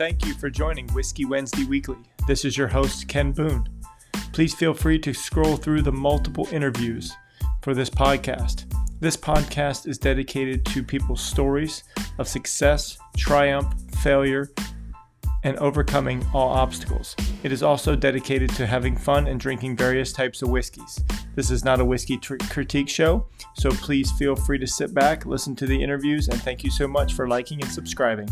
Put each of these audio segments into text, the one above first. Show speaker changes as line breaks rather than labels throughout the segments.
thank you for joining Whiskey Wednesday Weekly. This is your host, Ken Boone. Please feel free to scroll through the multiple interviews for this podcast. This podcast is dedicated to people's stories of success, triumph, failure, and overcoming all obstacles. It is also dedicated to having fun and drinking various types of whiskeys. This is not a whiskey tr- critique show, so please feel free to sit back, listen to the interviews, and thank you so much for liking and subscribing.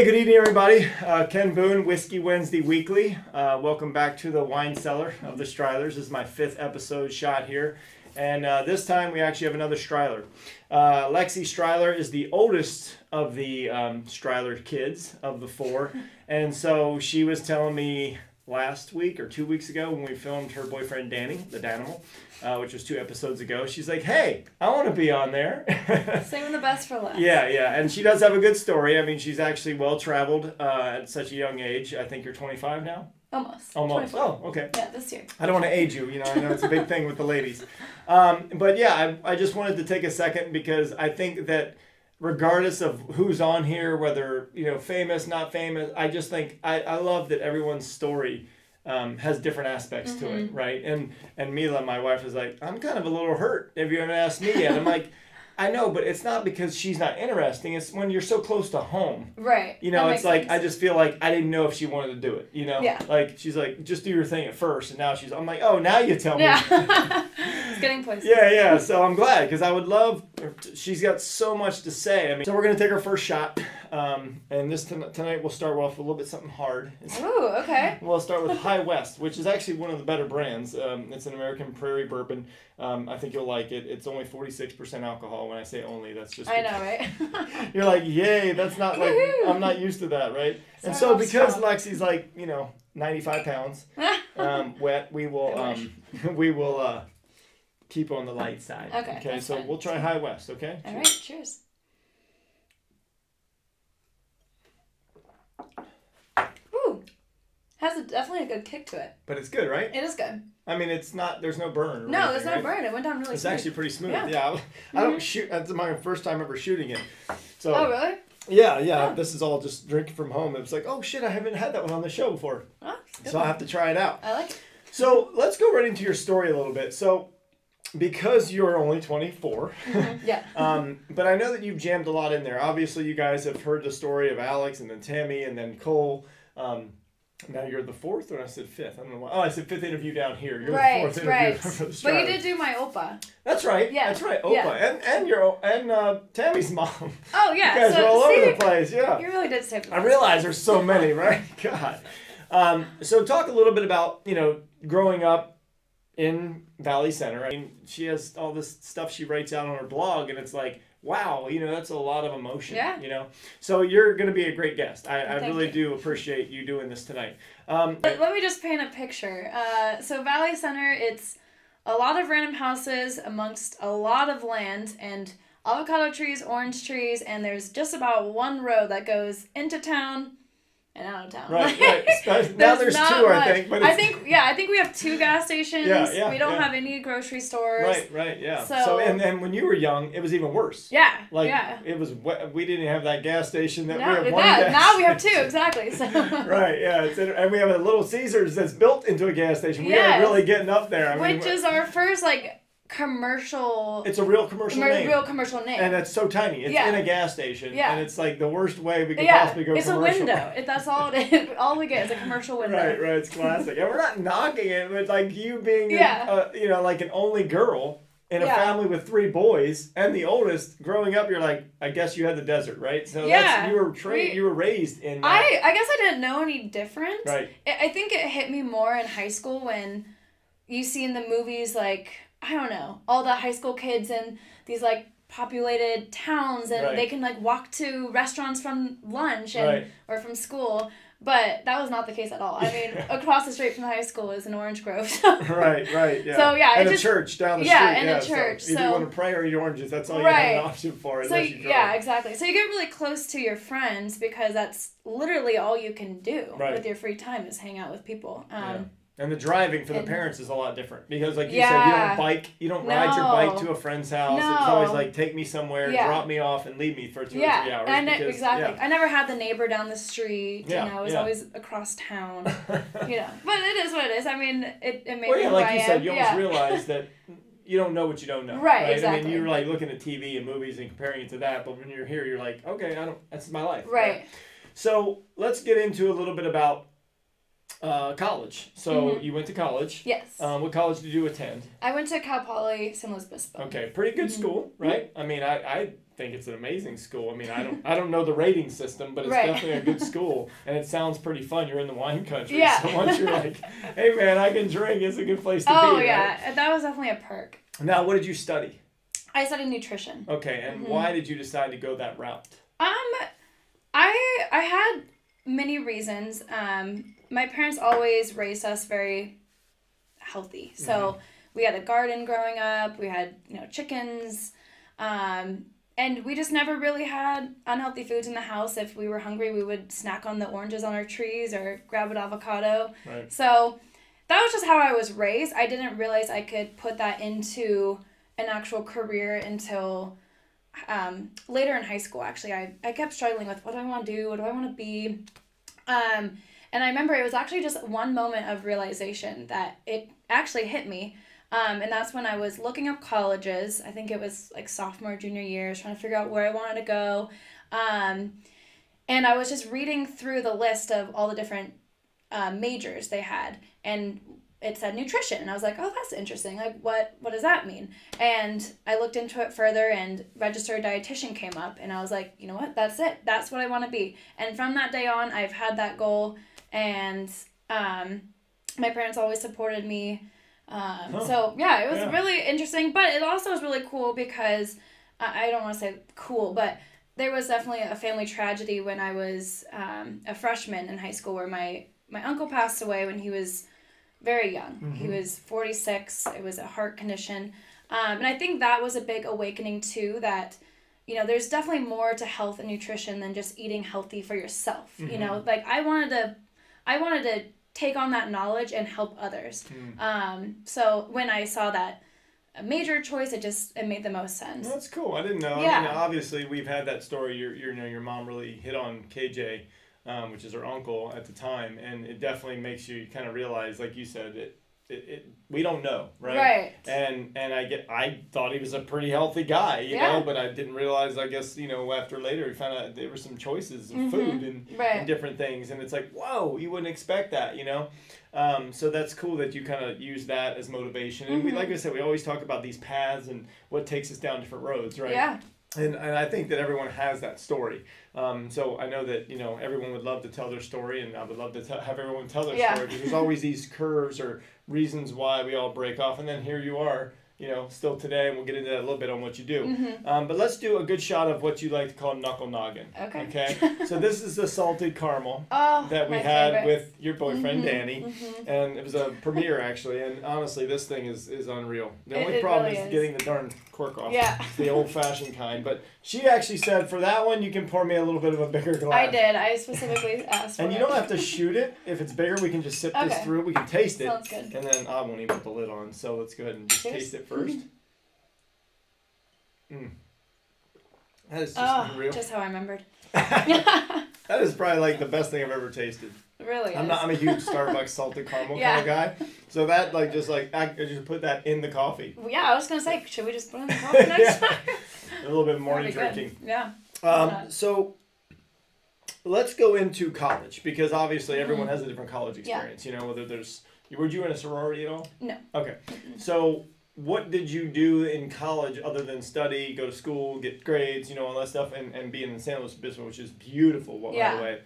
Hey, good evening, everybody. Uh, Ken Boone, Whiskey Wednesday Weekly. Uh, welcome back to the wine cellar of the Strylers. This is my fifth episode shot here. And uh, this time we actually have another Stryler. Uh, Lexi Stryler is the oldest of the um, Stryler kids of the four. And so she was telling me last week or two weeks ago when we filmed her boyfriend Danny, the Danimal, uh, which was two episodes ago. She's like, "Hey, I want to be on there."
Saving the best for last.
Yeah, yeah, and she does have a good story. I mean, she's actually well traveled uh, at such a young age. I think you're 25 now.
Almost.
Almost.
24.
Oh, okay.
Yeah, this year.
I don't want to age you. You know, I know it's a big thing with the ladies. Um, but yeah, I, I just wanted to take a second because I think that regardless of who's on here, whether you know famous, not famous, I just think I, I love that everyone's story um, has different aspects to it, right? And and Mila, my wife, is like, I'm kind of a little hurt. if you ever asked me yet? I'm like, I know, but it's not because she's not interesting. It's when you're so close to home.
Right.
You know,
That
it's like
sense.
I just feel like I didn't know if she wanted to do it. You know,
Yeah.
like she's like, just do your thing at first, and now she's. I'm like, oh, now you tell me.
Yeah. it's getting places.
Yeah, yeah. So I'm glad because I would love. She's got so much to say. I mean, so we're gonna take our first shot, um, and this ton- tonight we'll start off with a little bit something hard. It's-
Ooh, okay.
We'll start with High West, which is actually one of the better brands. Um, it's an American Prairie bourbon. Um, I think you'll like it. It's only 46% alcohol. When I say only, that's just.
I know, right?
You're like, yay! That's not like I'm not used to that, right? and so because
strong.
Lexi's like, you know, 95 pounds, um, wet, we will um, we will uh, keep on the light side.
Okay,
Okay. So
fine.
we'll try High West. Okay.
All right, cheers. Ooh. Has a, definitely a good kick to it.
But it's good, right?
It is good.
I mean, it's not. There's no burn.
No, there's no
right?
burn. It went down really
It's
smooth.
actually pretty smooth.
Yeah.
Yeah. I don't shoot. That's my first time ever shooting it. So.
Oh, really?
Yeah, yeah.
Oh.
This is all just drinking from home. It was like, oh shit, I haven't had that one on the show before,
Oh, it's
so I have to try it out.
I like it.
So let's go right into your story a little bit. So, because you're only 24,
Yeah.
um, but I know that you've jammed a lot in there. Obviously, you guys have heard the story of Alex and then Tammy and then Cole. Um, now you're the fourth, or I said fifth. I don't know why. Oh, I said fifth interview down here. You're
right,
the fourth interview
right. But you did do my Opa.
That's right.
Yeah,
That's right. Opa
yeah.
and and your and uh, Tammy's mom.
Oh, yeah.
you guys
so,
are all
see,
over the place. Yeah.
You really did the
I realize there's so many, right? God. Um, so talk a little bit about you know growing up in Valley Center. I mean, she has all this stuff she writes out on her blog, and it's like, wow, you know, that's a lot of emotion.
Yeah.
You know, so you're going to be a great guest. I, I
Thank
really
you.
do appreciate you doing this tonight. Um,
Let, let me just paint a picture. Uh, so Valley Center, it's a lot of random houses amongst a lot of land and avocado trees, orange trees, and there's just about one road that goes into town and out of town.
Right, right. Now there's two, I
much.
think, but
I think yeah, I think we have two gas stations.
Yeah, yeah,
we don't
yeah.
have any grocery stores.
right, right, yeah. So,
So-
and then when you were young, it was even worse.
Yeah.
Like
yeah.
it was, we- we didn't have that gas station that we
Now,
have one gas
now we have two exactly. So
right, yeah, it's and we have a little Caesars that's built into a gas station. We
Yes.
are really getting up there. I mean,
which is our first like commercial,
it's a real commercial
mer-
name,
real commercial name.
and it's so tiny. It's
Yeah.
in a gas station,
Yeah.
and it's like the worst way we could
yeah,
possibly go
it's a window. It, that's all it is. All we get is a commercial window.
Right, right, it's classic, and we're not knocking it, but like you being,
Yeah.
uh, you know, like an only girl in a
Yeah.
family with three boys, and the oldest, growing up, you're like, I guess you had the desert, right? So
Yeah,
that's you were trained, you were raised in. That.
I I guess I didn't know any different.
Right.
I think it hit me more in high school when you see in the movies like I don't know, all the high school kids in these like populated towns and
Right.
they can like walk to restaurants from lunch and
Right.
or from school. But that was not the case at all. I mean, across the street from the high school is an Orange Grove. So.
right, right, yeah.
So, yeah,
and a
just-
church down the street.
yeah,
street.
and a church,
So if you want to pray or eat oranges, that's all you have an option for.
So
Unless you
yeah, exactly. So you get really close to your friends because that's literally all you can do
Right.
with your free time is hang out with people. Um,
Yeah. And the driving for the parents is a lot different because, like you said, you don't bike, you don't ride your bike to a friend's house. It's always like take me somewhere,
Yeah.
drop me off, and leave me for two
yeah,
or three hours.
and I
because,
exactly. I never had the neighbor down the street.
Yeah,
you know, it was
yeah.
always across town. You know, but it is what it is. I mean, it, it made
well, yeah, like
I
you
am.
said, you almost
yeah.
realize that you don't know what you don't know.
Right, Exactly.
I mean, you're like looking at TV and movies and comparing it to that, but when you're here, you're like, okay, I don't. That's my life.
Right.
So let's get into a little bit about uh, college. So
Mhm.
you went to college.
Yes.
Um, what college did you attend?
I went to Cal Poly San Luis Obispo.
Okay, pretty good
Mhm.
school, right? I mean, I, I think it's an amazing school. I mean, I don't I don't know the rating system, but it's
Right.
definitely a good school, and it sounds pretty fun. You're in the wine country,
Yeah.
so once you're like, hey man, I can drink. It's a good place to
Oh
be.
Oh yeah, that was definitely a perk.
Now, what did you study?
I studied nutrition.
Okay, and
Mhm.
why did you decide to go that route?
Um, I I had many reasons. Um, my parents always raised us very healthy. So we had a garden growing up. We had you know chickens, um, and we just never really had unhealthy foods in the house. If we were hungry, we would snack on the oranges on our trees or grab an avocado.
Right.
So that was just how I was raised. I didn't realize I could put that into an actual career until um, later in high school. Actually, I, I kept struggling with what do I want to do? What do I want to be? Um, and I remember it was actually just one moment of realization that it actually hit me. Um, and that's when I was looking up colleges. I think it was like sophomore, junior year, trying to figure out where I wanted to go. Um, and I was just reading through the list of all the different uh, majors they had, and it said nutrition, and I was like, oh, that's interesting. Like, what what does that mean? And I looked into it further, and registered dietitian came up, and I was like, you know what? That's it. That's what I want to be. And from that day on, I've had that goal, and um, my parents always supported me. Um,
Huh.
So yeah, it was
Yeah.
really interesting, but it also was really cool because I, I don't want to say cool, but there was definitely a family tragedy when I was um, a freshman in high school where my, my uncle passed away when he was very young. He
Mhm.
was 46. It was a heart condition. Um, and I think that was a big awakening too that, you know, there's definitely more to health and nutrition than just eating healthy for yourself. You know, like I wanted to, I wanted to take on that knowledge and help others.
Hmm.
Um, so when I saw that major choice, it just, it made the most sense.
That's cool. I didn't know. I mean,
Yeah.
obviously, we've had that story. Your, your, you know, your mom really hit on KJ, um, which is her uncle at the time, and it definitely makes you kind of realize, like you said, it, it, it we don't know, right?
Right.
And and I get, I thought he was a pretty healthy guy, you
Yeah.
know, but I didn't realize. I guess you know after later we found out there were some choices of
Mhm.
food and
Right.
and different things and it's like whoa you wouldn't expect that you know um, so that's cool that you kind of use that as motivation and we
Mhm.
like i said we always talk about these paths and what takes us down different roads right
Yeah.
and, and i think that everyone has that story um, so i know that you know everyone would love to tell their story and i would love to tell, have everyone tell their
Yeah.
story because there's always these curves or reasons why we all break off and then here you are you know still today and we'll get into that a little bit on what you do
Mm-hmm.
um, but let's do a good shot of what you like to call knuckle noggin
Okay.
okay so this is the salted caramel
Oh,
that we had
favorite.
with your boyfriend
Mhm,
Danny,
mhm.
and it was a premiere actually. And honestly, this thing is is unreal. The
It-
only problem
really
is,
is.
getting the darn cork off.
Yeah.
It's the old fashioned kind. But she actually said for that one, you can pour me a little bit of a bigger glass.
I did. I specifically asked for
And you
it.
don't have to shoot it. If it's bigger, we can just sip this through. We can taste it.
Sounds good.
And then I won't even put the lid on. So let's go ahead and just
Cheers.
taste it first. Mm. That is just
Oh,
unreal.
just how I remembered.
that is probably like the best thing I've ever tasted.
really
I'm
is.
not. I'm a huge Starbucks salted caramel
Yeah.
kind of guy. So that like just like I, I just put that in the coffee.
Well, yeah, I was gonna say, should we just put it in the coffee next time?
A little bit more
That'd good.
drinking.
Yeah.
Um, so let's go into college because obviously everyone
Mhm.
has a different college experience.
Yeah.
experience. You know whether there's were you in a sorority at all?
No.
Okay. So what did you do in college other than study, go to school, get grades, you know, all that stuff, and, and be in the San Luis Obispo, which is beautiful, by
Yeah.
the way.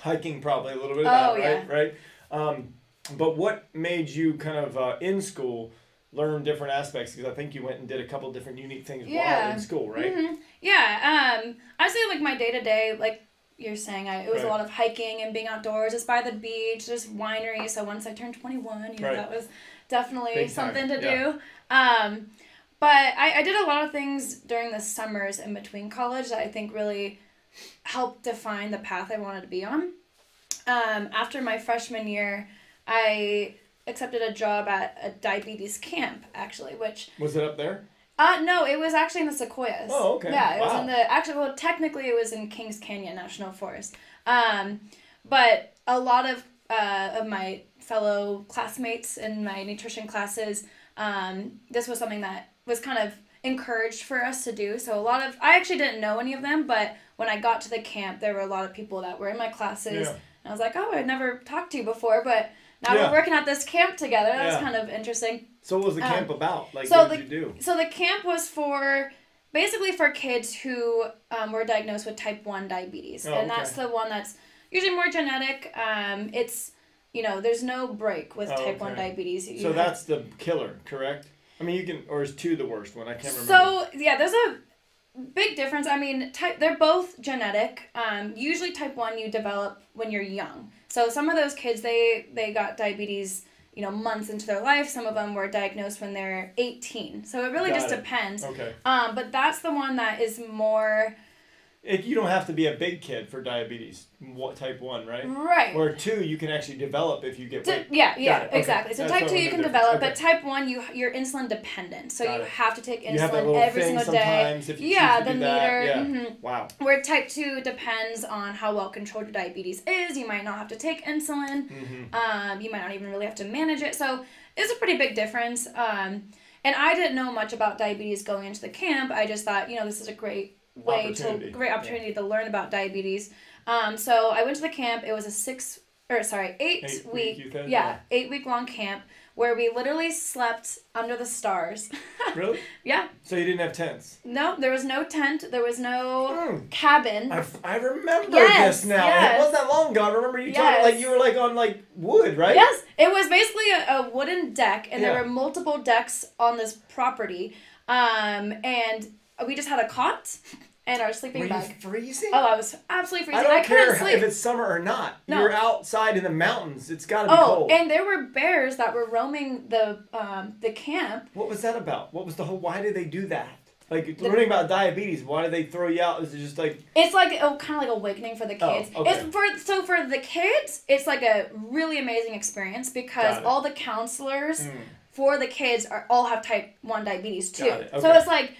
Hiking probably a little bit of
Oh,
that, right? Right. Um, but what made you kind of uh, in school learn different aspects because I think you went and did a couple different unique things
Yeah.
while in school, right?
hmm Yeah. Um, I say like my day to day, like you're saying, I, it was a lot of hiking and being outdoors. It's by the beach. There's winery. So once I turned 21, you know,
Right.
that was definitely
Big time,
something to
yeah.
do. Um, but I, I did a lot of things during the summers in between college that I think really helped define the path I wanted to be on. Um, after my freshman year, I accepted a job at a diabetes camp, actually, which
Was it up there?
Uh no, it was actually in the Sequoias.
Oh, okay.
Yeah, it was
Wow.
in the actually well technically it was in Kings Canyon National Forest. Um, but a lot of uh, of my fellow classmates in my nutrition classes, um, this was something that was kind of encouraged for us to do. So a lot of I actually didn't know any of them, but when I got to the camp, there were a lot of people that were in my classes.
Yeah.
And I was like, oh, I'd never talked to you before, but now
Yeah.
we're working at this camp together. That
Yeah.
was kind of interesting.
So what was the
Um,
camp about? Like,
so
what
the-
did you do?
So the camp was for basically for kids who um, were diagnosed with type 1 diabetes.
Oh,
and
okay.
that's the one that's usually more genetic. Um, it's, you know, there's no break with
Oh,
type 1 diabetes. You
So
have-
that's the killer, correct? I mean, you can, or is two the worst one? I can't remember.
So yeah, there's a big difference. I mean, type they're both genetic. Um, usually type one you develop when you're young. So some of those kids they they got diabetes, you know, months into their life. Some of them were diagnosed when they're 18. So it really
Got
just
it.
depends.
okay.
Um, but that's the one that is more
It, you don't have to be a big kid for diabetes, what type one, right?
right.
Or two, you can actually develop if you get
yeah, yeah,
okay.
exactly. So
That's
type two you can develop,
difference.
but type one you you're insulin dependent. So
Got
you
it.
have to take
You have that
insulin every single day. Yeah, the meter.
Yeah.
mhm.
Wow.
Where type 2 depends on how well controlled your diabetes is. You might not have to take insulin.
hmm
Um, you might not even really have to manage it. So it's a pretty big difference. Um, and I didn't know much about diabetes going into the camp. I just thought, you know, this is a great way
Opportunity.
to great opportunity to learn about diabetes. Um, so I went to the camp. It was a six or sorry, eight,
Eight
week,
week, said?
yeah,
Yeah.
eight week long camp where we literally slept under the stars.
Really?
yeah.
So you didn't have tents?
No, there was no tent. There was no
Hmm.
cabin.
I, I remember
Yes,
this now.
yes.
It wasn't that long ago. I remember you talking like you were like on like wood, right?
Yes, it was basically a, a wooden deck, and
Yeah.
there were multiple decks on this property. Um, and we just had a cot and our sleeping
Were you
bag.
freezing?
Oh, I was absolutely
I
freezing.
don't
I, couldn't
care
sleep.
if it's summer or not.
No.
You're outside in the mountains. It's got to be
oh,
cold.
and there were bears that were roaming the um, the camp.
What was that about? What was the whole? Why did they do that? Like
The-
learning about diabetes. Why did they throw you out? Is it just like
It's like oh, kind of like awakening for the kids.
Oh,
kids.
okay.
It's for so for the kids, it's like a really amazing experience because all the counselors
mm,
for the kids are all have type 1 diabetes too.
It,
So it's like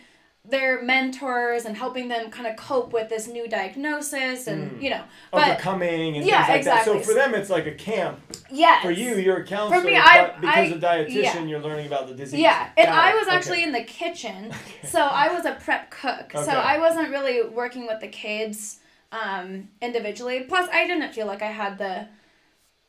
they're mentors and helping them kind of cope with this new diagnosis and
Mm.
you know. But
overcoming and
Yeah,
things like that?
exactly.
So for them, it's like a camp.
yes.
For you, you're a counselor.
For me, I-
because
I-
of dietitian,
yeah.
you're learning about the disease.
Yeah, and
Got
I
it,
was
okay.
actually in the kitchen, so I was a prep cook.
Okay.
So I wasn't really working with the kids um, individually. Plus, I didn't feel like I had the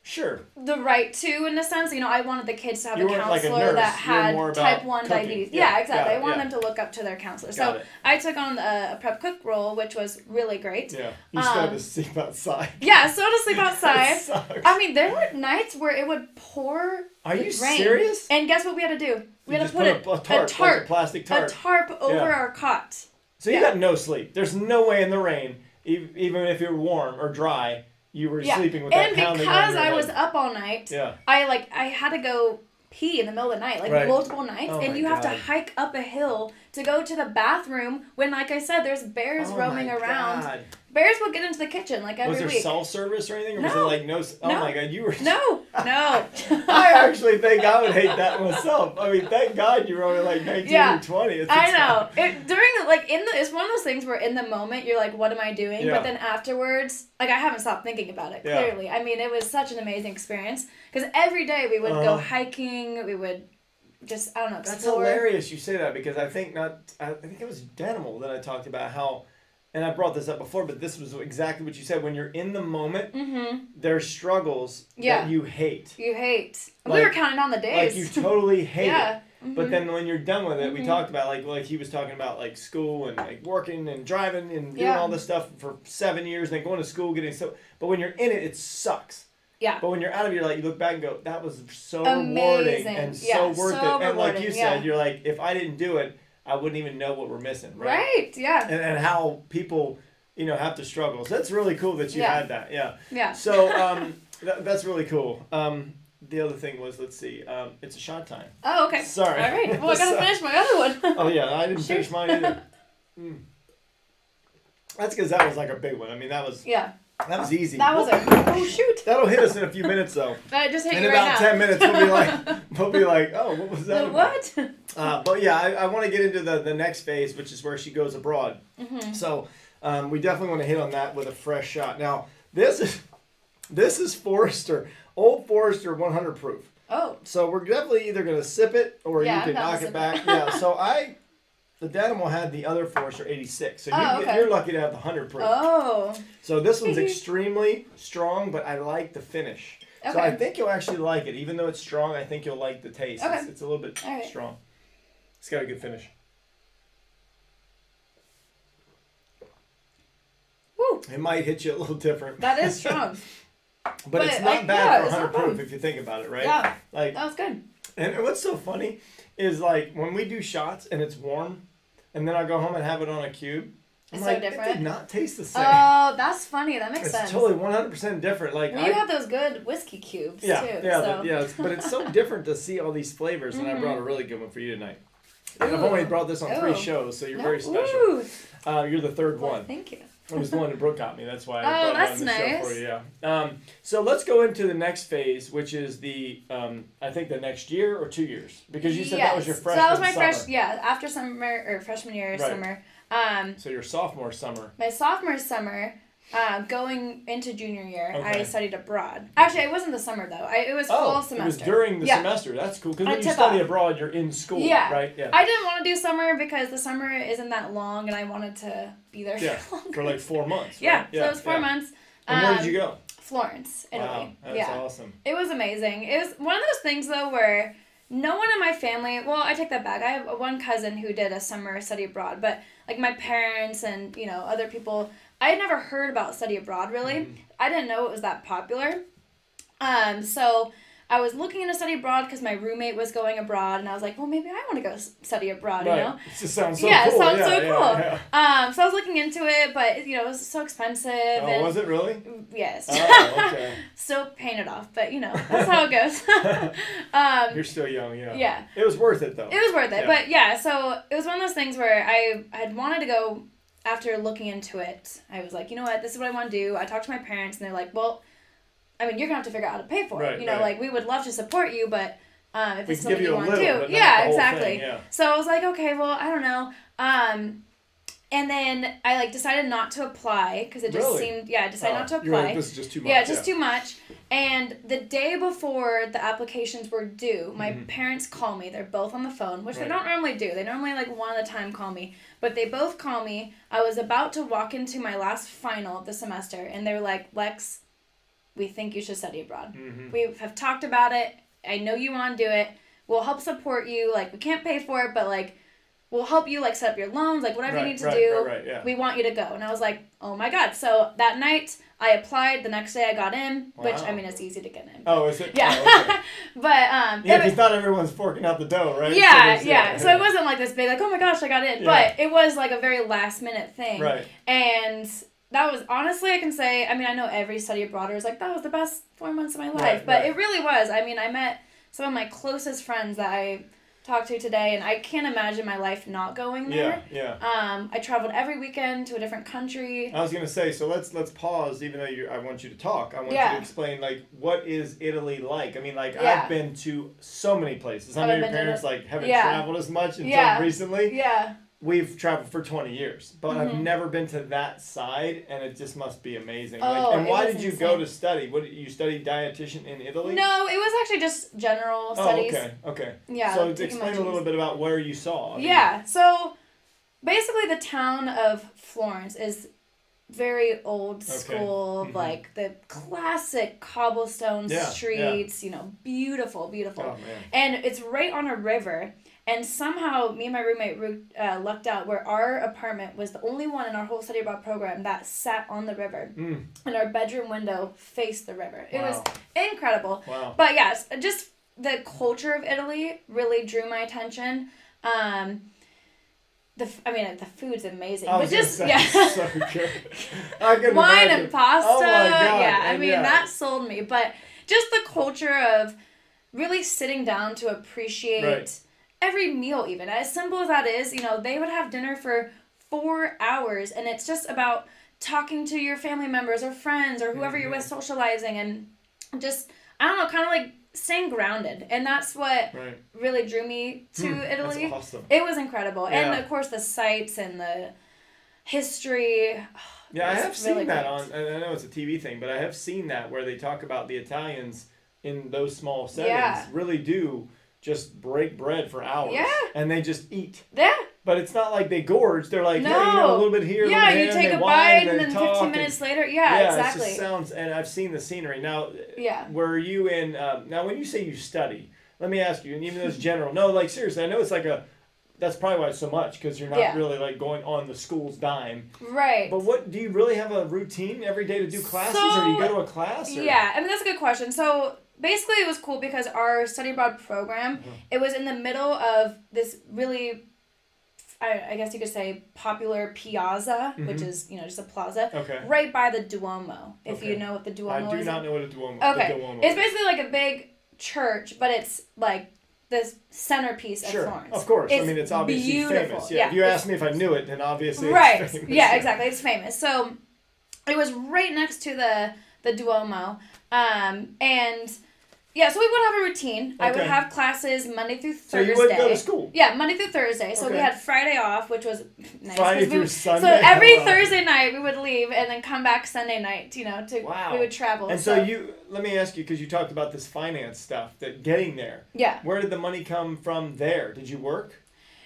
Sure.
the right to, in a sense. You know, I wanted the kids to have
You
a
weren't like a
counselor that had type one
cooking.
diabetes.
Yeah,
Yeah, exactly. I wanted
yeah.
them to look up to their counselor.
Got
so
it.
I took on a, a prep cook role, which was really great.
Yeah. You still
Um,
to sleep outside.
Yeah, so to sleep
That
outside.
sucks.
I mean, there were nights where it would pour.
Are you
rain.
serious?
And guess what we had to do? We
You
had to put,
a, a tarp,
tarp,
like a plastic
a
tarp.
tarp over
Yeah.
our cot.
so you got no sleep. There's no way in the rain, even if you're warm or dry, you were
Yeah.
sleeping with that
And
on
because I
head.
was up all night,
Yeah.
I like I had to go pee in the middle of the night, like
Right.
multiple nights,
Oh
and you have to hike up a hill to go to the bathroom when, like I said, there's bears
Oh
roaming
my
around. Bears will get into the kitchen like every week.
Was there
week.
self service or anything, or was it like no? Oh
No.
my god, you were.
No, no.
I actually think I would hate that myself. I mean, thank God you were only like 19
Yeah.
or 20. It's
I know. It during like in the it's one of those things where in the moment you're like, what am I doing?
Yeah.
But then afterwards, like I haven't stopped thinking about it.
Yeah.
Clearly, I mean, it was such an amazing experience because every day we would go
Uh-huh.
hiking. We would just I don't know
That's hilarious you say that because I think not. I I think it was Danimal that I talked about how, and I brought this up before, but this was exactly what you said. When you're in the moment,
Mm-hmm.
there's struggles
Yeah.
that you hate.
You hate. we were counting on the days.
Like you totally hate it.
yeah.
But then when you're done with it, we
Mhm.
talked about like like he was talking about like school and like working and driving and doing
Yeah.
all this stuff for seven years and then going to school getting so. But when you're in it, it sucks
Yeah.
But when you're out of it, you're like, you look back and go, that was so rewarding
Amazing.
and so worth
so
it. And like you said,
yeah.
you're like, if I didn't do it, I wouldn't even know what we're missing, right?
Right. Yeah.
And, and how people, you know, have to struggle. So that's really cool that you
Yeah.
had that. Yeah.
Yeah.
So um, that, that's really cool. Um, the other thing was, let's see, um, it's a shot time.
Oh, okay.
Sorry.
All right. Well, I gotta
Sorry.
finish my other one.
Oh yeah, I didn't
Shoot.
finish mine either. Mm. That's because that was like a big one. I mean, that was
yeah.
That was easy.
That was a. Oh shoot!
That'll hit us in a few minutes though.
That just hit
In
you
about
right now.
ten minutes, we'll be like, we'll be like, oh, what was that?
The what?
Uh, but yeah, I, I want to get into the the next phase, which is where she goes abroad.
hmm
So um, we definitely want to hit on that with a fresh shot. Now this is this is Forester, old Forester 100 proof.
Oh.
So we're definitely either gonna sip it or
Yeah,
you can knock it back. yeah. So I, the Danimal had the other Forester 86. So you,
Oh, okay.
you're lucky to have the 100 proof.
Oh.
So this one's extremely strong, but I like the finish. Okay. So I think you'll actually like it, even though it's strong. I think you'll like the taste. It's,
Okay.
it's a little bit
right.
strong. It's got a good finish.
Woo.
It might hit you a little different.
That is strong.
but,
but,
it's not
like,
bad
yeah,
for
it's
100 proof if you think about it, right?
Yeah.
Like,
That was good.
and what's so funny is like when we do shots and it's warm, and then I go home and have it on a cube. I'm
It's so
like, it
different?
did not taste the same.
Oh, that's funny. That makes
it's
sense.
totally 100% different. Like
well,
I,
you have those good whiskey cubes
yeah,
too.
yeah,
so.
but, yeah. it's- But it's so different to see all these flavors, and I brought a really good one for you tonight. And I've only brought this on three shows, so you're
No?
very special. Uh, you're the third
Well,
one.
thank you.
It was the one that Brooke got me. That's why I
Oh, that's
on the show
nice.
for you. Yeah. Um, so let's go into the next phase, which is the um, I think the next year or two years, because you said that was your
Yes.
freshman
So that was my
summer.
fresh. Yeah, after summer or freshman year,
Right.
summer. Um,
So your sophomore summer.
my sophomore summer, uh, going into junior year,
Okay.
I studied abroad. Actually, it wasn't the summer though. I, it was
Oh,
fall
it
semester.
was during the
yeah.
semester. That's cool. Because when you study
off.
abroad, you're in school,
Yeah.
right? Yeah.
I didn't want to do summer because the summer isn't that long, and I wanted to be there
Yeah,
for
like four months.
yeah,
right?
so it was four
yeah.
months.
And where did
Um,
you go?
Florence, Italy.
Wow, that's
yeah.
awesome.
It was amazing. It was one of those things though where no one in my family. Well, I take that back. I have one cousin who did a summer study abroad, but like my parents and you know other people, I had never heard about study abroad really.
Mhm.
I didn't know it was that popular. Um, so I was looking into study abroad because my roommate was going abroad, and I was like, well, maybe I want to go study abroad.
right.
You know.
It just sounds so
Yeah, it sounds
yeah,
so
yeah,
cool.
Yeah.
Um, so I was looking into it, but you know it was so expensive.
Oh, was it really?
Yes.
Oh, okay.
Still paying it off, but you know that's how it goes. um,
You're still young, yeah.
yeah,
It was worth it though.
it was worth it. But yeah, so it was one of those things where I had wanted to go after looking into it. I was like, you know what, this is what I want to do. I talked to my parents, and they're like, well, I mean, you're gonna have to figure out how to pay for
Right,
it. You know,
right.
like we would love to support you, but um, if
we
it's something
you
you want to do, yeah, exactly.
Thing, yeah.
So I was like, okay, well, I don't know. Um, and then I like decided not to apply because it just
Really?
seemed yeah, I decided
Oh,
not to apply.
like, this is just too much.
Yeah, just too much. And the day before the applications were due, my
Mhm.
parents call me. They're both on the phone, which
Right.
they don't normally do. They normally like one at a time call me, but they both call me. I was about to walk into my last final of the semester, and they're like, "Lex, we think you should study abroad.
hmm
We have talked about it. I know you want to do it. We'll help support you. Like we can't pay for it, but like." We'll help you like set up your loans, like whatever
right,
you need to
right,
do
Right, yeah.
we want you to go. And I was like, oh my god. So that night I applied. The next day I got in, which I mean it's easy to get in.
Oh, is it?
Yeah.
Oh, okay.
but um
Yeah, because not everyone's forking out the dough, right? So
yeah, yeah, So it wasn't like this big like, oh my gosh, I got in.
Yeah.
But it was like a very last minute thing.
Right.
And that was honestly I can say, I mean, I know every study abroader is like, that was the best four months of my life.
Right,
but
right.
it really was. I mean, I met some of my closest friends that I talked to today and I can't imagine my life not going there.
yeah.
Um, I traveled every weekend to a different country.
I was gonna say, so let's let's pause. Even though you, I want you to talk. I want you to explain like what is Italy like. I mean, like
Yeah.
I've been to so many places. I know your
to
parents like haven't
Yeah.
traveled as much until
Yeah.
recently.
Yeah.
We've traveled for twenty years, but I've
Mhm.
never been to that side, and it just must be amazing.
Oh,
like, and why did you go to study? What did you study dietitian in Italy?
No, it was actually just general
Oh,
studies.
okay, okay.
Yeah.
so
like
explain a little bit about where you saw. I mean,
Yeah. So basically, the town of Florence is very old
Okay.
school,
Mhm.
like the classic cobblestone
Yeah, yeah.
streets. You know, beautiful, beautiful.
Oh man.
And it's right on a river. And somehow, me and my roommate uh, lucked out where our apartment was the only one in our whole study abroad program that sat on the river,
Mm,
and our bedroom window faced the river. It was incredible.
wow.
But yes, just the culture of Italy really drew my attention. Um, the f- I mean, the food's amazing, but just yeah.
so
wine
imagine.
and pasta.
Oh my God,
Yeah, I
and
mean
yeah.
that sold me. But just the culture of really sitting down to appreciate
Right.
Every meal, even as simple as that is, you know, they would have dinner for four hours, and it's just about talking to your family members or friends or whoever you're with,
Mm-hmm.
socializing, and just I don't know, kind of like staying grounded, and that's what
Right.
really drew me to
Hmm,
Italy.
Awesome.
It was incredible,
Yeah.
and of course the sights and the history.
Yeah, I have seen
really
that on. and I know it's a TV thing, but I have seen that where they talk about the Italians in those small settings
Yeah.
really do just break bread for hours.
Yeah.
And they just eat.
Yeah,
But it's not like they gorge. They're like, hey, you know, a little bit here,
yeah. You take a bite, and
they
then
talk,
fifteen
and-
minutes later, yeah,
It
exactly.
just sounds, and I've seen the scenery. Now,
Yeah.
were you in? Um, now, when you say you study, let me ask you, and even though it's general, no, like seriously, I know it's like a. That's probably why it's so much because you're not
Yeah.
really like going on the school's dime.
Right.
But what do you really have a routine every day to do classes, or do you go to a class? Or?
Yeah, I mean that's a good question. So basically, it was cool because our study abroad program
Mhm.
it was in the middle of this really, I, I guess you could say popular piazza, which
Mhm.
is you know just a plaza
Okay.
right by the Duomo. If you know what the Duomo is, I
do
is.
not know what a Duomo.
Okay.
The Duomo
It's basically like a big church, but it's like this centerpiece of
Sure,
Florence.
of course. I mean, it's obviously
beautiful.
famous. Yeah.
Yeah,
If you asked me if I knew it, then obviously
right
famous.
yeah exactly it's famous so it was right next to the the duomo um and yeah so we would have a routine i would
Okay.
have classes monday through
So
thursday
you would go to school.
yeah monday through thursday so we
Okay.
had friday off which was nice 'cause
Friday
we
through Sunday.
so every
Wow.
thursday night we would leave and then come back sunday night you know to
Wow.
we would travel
And so you, let me ask you, because you talked about this finance stuff, that getting there.
yeah
Where did the money come from there? Did you work?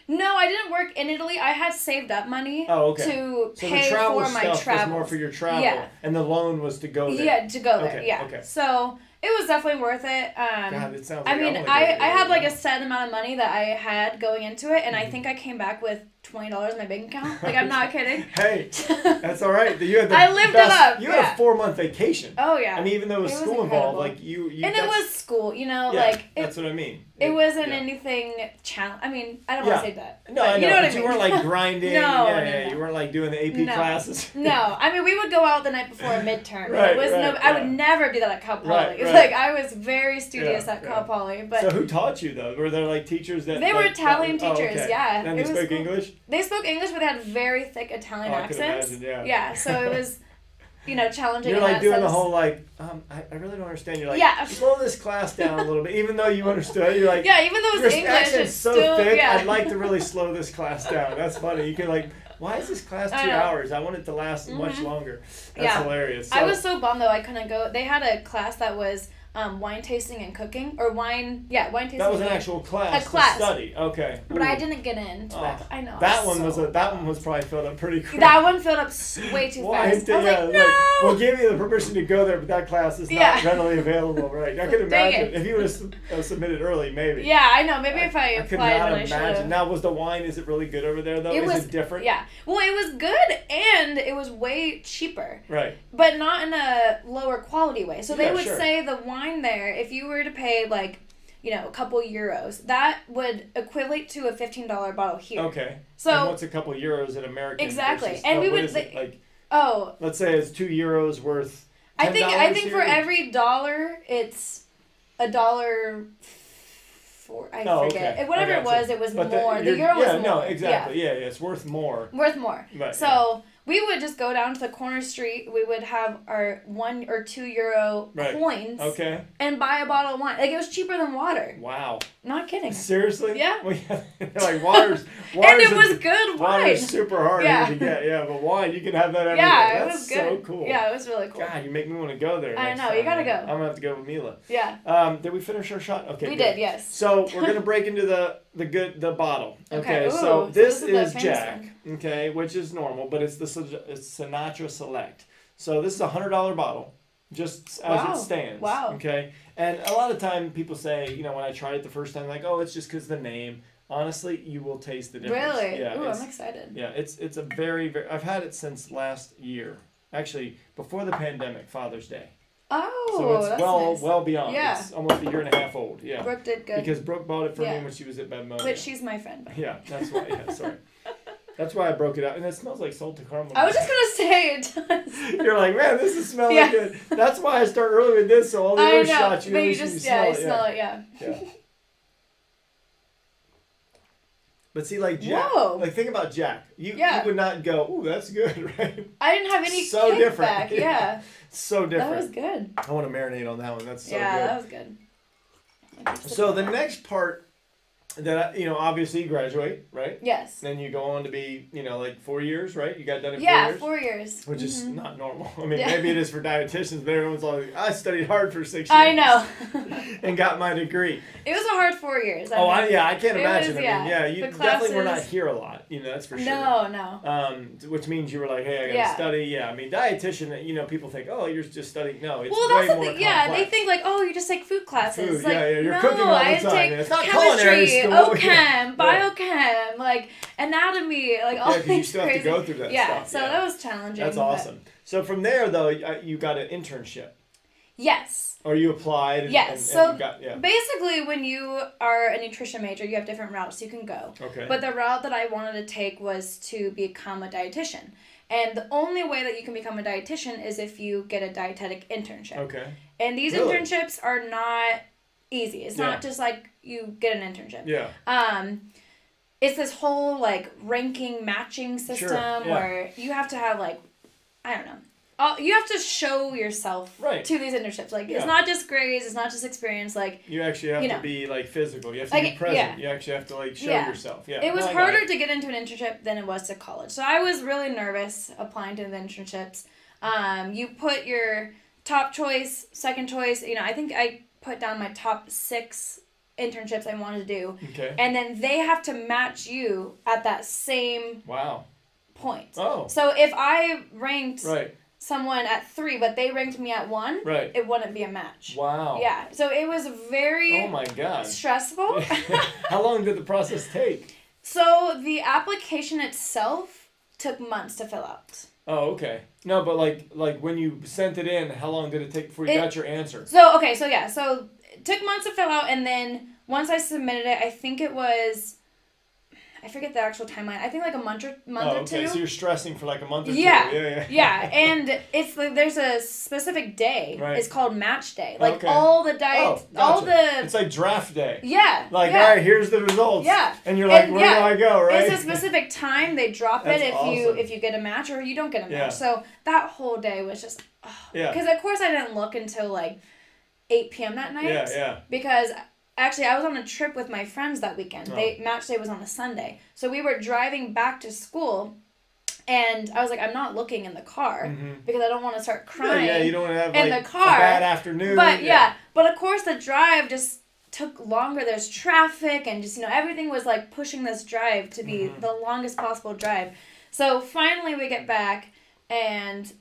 no i didn't work in italy i had saved up money
Oh, okay.
to
So
pay
the travel
for my
stuff was
travel
more for your travel,
Yeah.
and the loan was to go there.
Yeah, to go there.
Okay,
yeah.
okay.
So it was definitely worth it. Um,
God, it sounds.
I
Like
mean, I, I had like a set amount of money that I had going into it, and
Mm-hmm.
I think I came back with twenty dollars in my bank account. Like I'm not kidding.
Hey, that's all right. You had the
I lived it up,
You had
yeah.
a four month vacation.
oh yeah,
I mean, even though it was
It was
school involved, like you, you
and it was school. You know,
yeah,
like it,
that's what I mean.
it wasn't
yeah.
anything challenge. I mean, I don't want to say that.
No, I know,
you know
but
what I
you
mean.
weren't like grinding.
No,
yeah,
no,
yeah,
no.
You weren't like doing the AP
No.
classes.
no, I mean we would go out the night before a midterm.
Right,
it was no.
right,
I would never do that at Cal Poly.
Right, right.
Like I was very studious
Yeah,
at
yeah.
Cal Poly, but
so who taught you though? Were there like teachers that?
They were
like,
Italian
that- oh,
teachers,
okay.
yeah.
And they spoke
cool.
English.
they spoke English, but they had very thick Italian
Oh, I can
accents.
imagine, yeah.
Yeah, so it was, you know, challenging.
You're like
that
doing the whole like, um, I, I really don't understand. You're like,
Yeah.
slow this class down a little bit, even though you understood. You're like,
Yeah, even though
your
it's English,
accent's
it's
so
still
thick.
yeah.
I'd like to really slow this class down. That's funny. You can like, why is this class two
know.
hours? I want it to last much
Mhm.
longer. That's
Yeah.
hilarious.
I was so bummed though I couldn't go. They had a class that was um, wine tasting and cooking, or wine, yeah, wine tasting.
That was an actual class.
A class.
Study. Okay.
But I didn't get in. To
Oh,
that. I know. I
That one was a that one was probably filled up pretty quick.
That one filled up way too
Why
fast.
did-
I was
yeah,
like, no.
we'll give you the permission to go there, but that class is not
Yeah.
readily available, right? I could imagine if you would have uh, submitted early, maybe.
yeah, I know. Maybe if I,
I could
applied
not imagine. Now, was the wine? Is it really good over there though?
It
is
was
it different?
Yeah. Well, it was good and it was way cheaper.
Right.
but not in a lower quality way. So they
Yeah,
would
sure.
say the wine there, if you were to pay like, you know, a couple euros, that would equate to a fifteen dollar bottle here.
Okay. and
So
what's a couple euros in American?
Exactly.
versus-
And
oh,
we would-
it? like.
oh,
Let's say it's two euros worth.
I think I
$10
think for every dollar it's a dollar. Four, I
Oh,
forget.
okay.
Whatever it was, it was
But
more. The,
you're-
euro was
yeah,
more.
no, exactly. Yeah. yeah, it's worth more.
Worth more.
Right.
So we would just go down to the corner street. We would have our one or two euro
Right.
coins
Okay.
and buy a bottle of wine. Like it was cheaper than water.
Wow.
Not kidding.
Seriously?
Yeah.
Well, yeah. like water's.
and
water's
it
a-
was good wine.
Water's super hard
Yeah.
to get, yeah, but wine you can have that everywhere.
Yeah, it
That's
was good.
so cool.
Yeah, it was really cool.
God, you make me want to go there.
I know,
time,
you gotta go.
I'm gonna have to go with Mila.
Yeah,
Um, did we finish our shot? Okay,
we
good.
did. Yes.
So we're gonna break into the the good the bottle. Okay,
Okay,
so
ooh, so
this,
this is
is Jack. Okay, which is normal, but it's the it's Sinatra Select. So this is a hundred dollar bottle, just as
Wow.
it stands.
Wow.
Okay, and a lot of time people say, you know, when I tried it the first time, like, oh, it's just because the name. honestly, you will taste the difference.
Really?
Yeah.
Ooh, I'm excited.
yeah, it's it's a very very. I've had it since last year. Actually, before the pandemic, Father's Day.
Oh,
so it's
that's
well
nice.
well beyond.
Yeah.
It's almost a year and a half old. Yeah.
Brooke did good.
Because Brooke bought it for
Yeah.
me when she was at BevMo.
but she's my friend. by the way.
Yeah, that's why. Yeah, sorry. That's why I broke it out, and it smells like salted caramel.
I was just gonna say it does.
You're like, man, this is smelling
Yeah.
good. That's why I start early with this, so all the
I
other
know,
shots you
but you
you
just
smell
yeah, you
it.
smell it. Yeah.
yeah. But see, like Jack,
Whoa.
like think about Jack. You
Yeah.
you would not go, ooh, that's good, right?
I didn't have any
So different.
kickback.
Yeah.
Yeah,
So different.
that was good.
I want to marinate on that one. That's so
yeah,
good.
that was good.
So the next part that you know, obviously you graduate, right?
Yes.
Then you go on to be, you know, like four years, right? You got done in
Yeah,
four
four years.
years, which is
Mhm.
not normal. I mean,
Yeah.
maybe it is for dietitians, but everyone's like, I studied hard for six years.
I know.
and got my degree.
it was a hard four years.
oh, I, yeah, I can't
it
imagine.
was,
I mean,
yeah,
yeah, you definitely were not here a lot. You know, that's for sure.
No, no.
Um, which means you were like, hey, I gotta
Yeah.
study. Yeah, I mean, dietitian. You know, people think, oh, you're just studying. No, it's
well,
way
that's the
more
thing. Yeah, they think like, oh, you just take food classes.
Food,
like,
yeah, yeah, you're
no,
cooking all the
I
time.
take
It's not culinary
chemistry,
school.
OChem,
Yeah.
biochem, like anatomy, like all
Yeah, you still have to
crazy.
go through that
yeah,
stuff,
so
yeah.
that was challenging.
That's
but-
awesome. So from there, though, you got an internship,
Yes.
Or you applied. And,
Yes,
And,
so-
and you got yeah.
Basically, when you are a nutrition major, you have different routes you can go.
Okay.
But the route that I wanted to take was to become a dietitian. And the only way that you can become a dietitian is if you get a dietetic internship.
okay.
And these
Really?
internships are not easy. It's
Yeah.
not just like you get an internship.
Yeah.
Um, it's this whole like ranking matching system
yeah.
where you have to have like, I don't know. All you have to show yourself
Right.
to these internships. Like
Yeah.
it's not just grades, it's not just experience. Like
You actually have
You
to be like physical. You have to
Like,
be present.
yeah.
You actually have to like show
Yeah.
yourself. Yeah.
it was
No,
harder
it.
to get into an internship than it was to college. So I was really nervous applying to the internships. Um, you put your top choice, second choice. You know, I think I put down my top six internships I wanted to do,
Okay.
and then they have to match you at that same
Wow.
point.
Oh.
So if I ranked
Right.
Someone at three, but they ranked me at one,
Right.
it wouldn't be a match.
Wow.
Yeah. So it was very
Oh my god.
stressful.
How long did the process take?
so the application itself took months to fill out.
Oh, okay. No, but like like when you sent it in, how long did it take before you
It-
got your answer?
So okay, so yeah, so it took months to fill out, and then once I submitted it, I think it was, I forget the actual timeline. I think like a month or month
oh,
or
okay.
two.
So you're stressing for like a month or
Yeah.
two. Yeah, yeah.
yeah, and it's like there's a specific day.
Right.
It's called match day. Like
Okay.
all the diet,
Oh,
all the
It's like draft day.
yeah,
Like,
yeah.
all right, here's the results.
Yeah.
And you're like,
And,
where
yeah,
do I go, right?
It's a specific time they drop it if you if you get a match or you don't get a match.
Yeah.
So that whole day was just
yeah.
because of course I didn't look until like eight p.m. that night.
Yeah, yeah.
because actually I was on a trip with my friends that weekend.
Oh.
They match day was on a Sunday. So we were driving back to school and I was like I'm not looking in the car
Mhm.
because I don't want to start crying.
yeah, you don't want to have
in
like
the car,
a bad afternoon.
but yeah. but of course the drive just took longer. There's traffic and just you know everything was like pushing this drive to be
Mhm.
the longest possible drive. So finally we get back and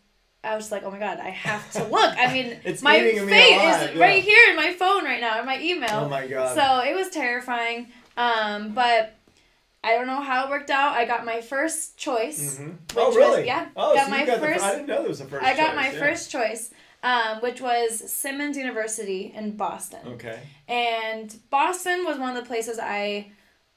I was like, oh my god, I have to look. I mean,
It's
my
eating me
is
yeah.
right here in my phone right now, in my email.
Oh my god.
So it was terrifying. Um, but I don't know how it worked out. I got my first choice.
hmm
which
Oh
was-
really?
yeah,
Oh,
got
so
my
you got the. I didn't know there was a first.
I got
choice,
my
yeah.
first choice, um, which was Simmons University in Boston.
Okay.
And Boston was one of the places I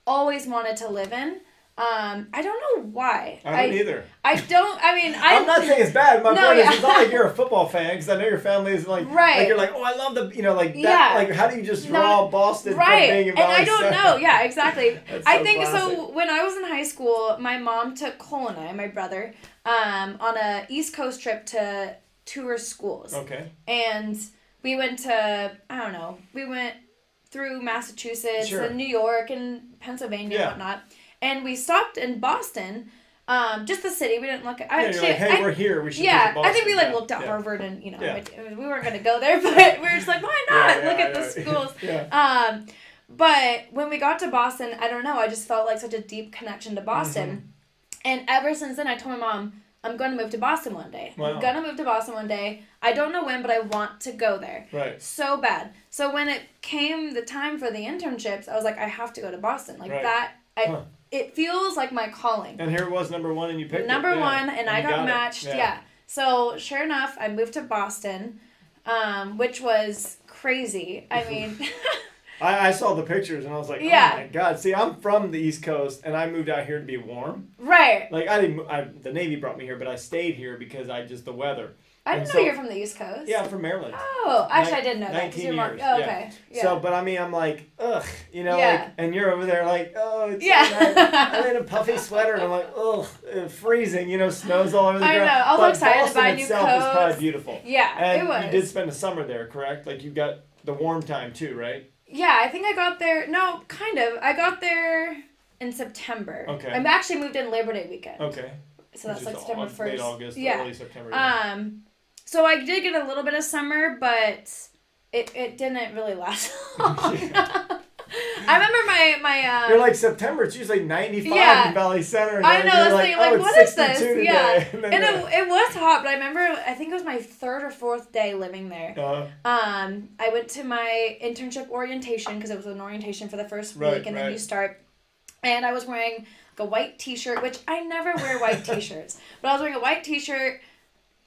always wanted to live in. Um, I don't know why.
I don't either.
I don't. I mean, I.
I'm not saying it's bad. My
No,
point
yeah.
is, it's not like you're a football fan because I know your family is like,
Right.
like you're like, oh, I love the, you know, like that.
Yeah.
Like, how do you just draw Boston
right,
from being in
and I don't know. Yeah, exactly.
That's
I think
classic.
so. When I was in high school, my mom took Cole and I, my brother, um, on a East Coast trip to tour schools.
Okay.
and we went to I don't know. We went through Massachusetts
Sure.
and New York and Pennsylvania
Yeah.
and whatnot, and we stopped in Boston, um, just the city. We didn't look at. I,
Yeah,
actually,
like, hey,
I-
we're here. We should.
yeah, I think we like looked at
yeah.
Harvard and you know
Yeah.
we, we weren't gonna go there, but we were just like, why not? Look at the schools.
Yeah.
Um, but when we got to Boston, I don't know. I just felt like such a deep connection to Boston,
Mm-hmm.
and ever since then, I told my mom, I'm going to move to Boston one day.
Wow.
I'm going to move to Boston one day. I don't know when, but I want to go there.
Right.
So bad. So when it came the time for the internships, I was like, I have to go to Boston. Like
Right.
that, I,
Huh.
It feels like my calling.
And here it was number one, and you picked
Number
it. Yeah.
one, and, I got,
it.
matched. Yeah. So sure enough, I moved to Boston, um, which was crazy. I mean,
I, I saw the pictures and I was like,
Yeah.
oh my god. See, I'm from the East Coast and I moved out here to be warm.
right.
Like I didn't. I, the Navy brought me here, but I stayed here because I just the weather.
I didn't
so-
know you're from the East Coast.
Yeah, I'm from Maryland.
Oh, actually,
Nin-
I didn't know that. 'cause
19
you're more-
years,
Oh, okay. Yeah.
So, but I mean, I'm like, ugh, you know,
Yeah.
like, and you're over there like, oh, it's
Yeah.
so. I'm in a puffy sweater, and I'm like, ugh, freezing, you know, snow's all over the
I
ground.
know, I was
but
excited to
Boston
buy new
itself is probably beautiful.
yeah,
And
it was.
you did spend a summer there, correct? Like you got the warm time too, right?
Yeah, I think I got there. No, kind of. I got there in September.
Okay.
I'm actually moved in Labor Day weekend.
Okay.
So that's like September first.
August,
Yeah.
early September. yeah.
Um, so I did get a little bit of summer, but it, it didn't really last long. I remember my my um,
You're like September. It's usually 95
Yeah.
in Valley Center. And
I know, I was
like, oh,
like,
it's
what is
62
this?
Today.
Yeah.
And
and it, it was hot, but I remember I think it was my third or fourth day living there.
uh,
Um, I went to my internship orientation because it was an orientation for the first
Right,
week, and then you start. And I was wearing like a white T-shirt, which I never wear white T-shirts, but I was wearing a white T-shirt,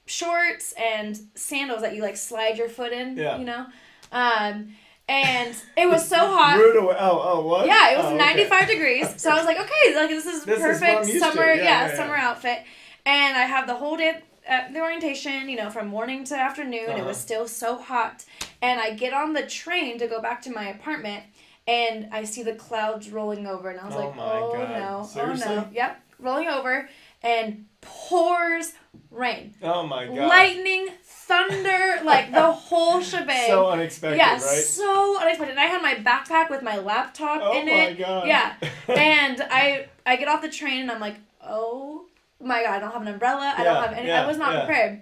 shorts, and sandals that you like slide your foot in.
Yeah.
You know, um, and it was so hot.
Rude away. Oh, oh, what?
Yeah, it was
Oh, okay.
95 degrees. So I was like, okay, like this is
This
perfect
to.
summer,
Yeah,
yeah,
yeah,
summer outfit. And I have the whole day at the orientation, you know, from morning to afternoon. It
Uh-huh.
was still so hot. And I get on the train to go back to my apartment and I see the clouds rolling over and I was
Oh
like,
my
"Oh
God.
no.
Seriously?
Oh no." Yep, rolling over and pours rain.
Oh my god.
Lightning, thunder, like the whole shebang.
So unexpected,
Yeah,
right?
so unexpected. And I had my backpack with my laptop in it.
Oh
in
my
it.
god.
Yeah. And I I get off the train and I'm like, oh my god, I don't have an umbrella. I
Yeah,
don't have any.
yeah,
I was not
yeah.
prepared.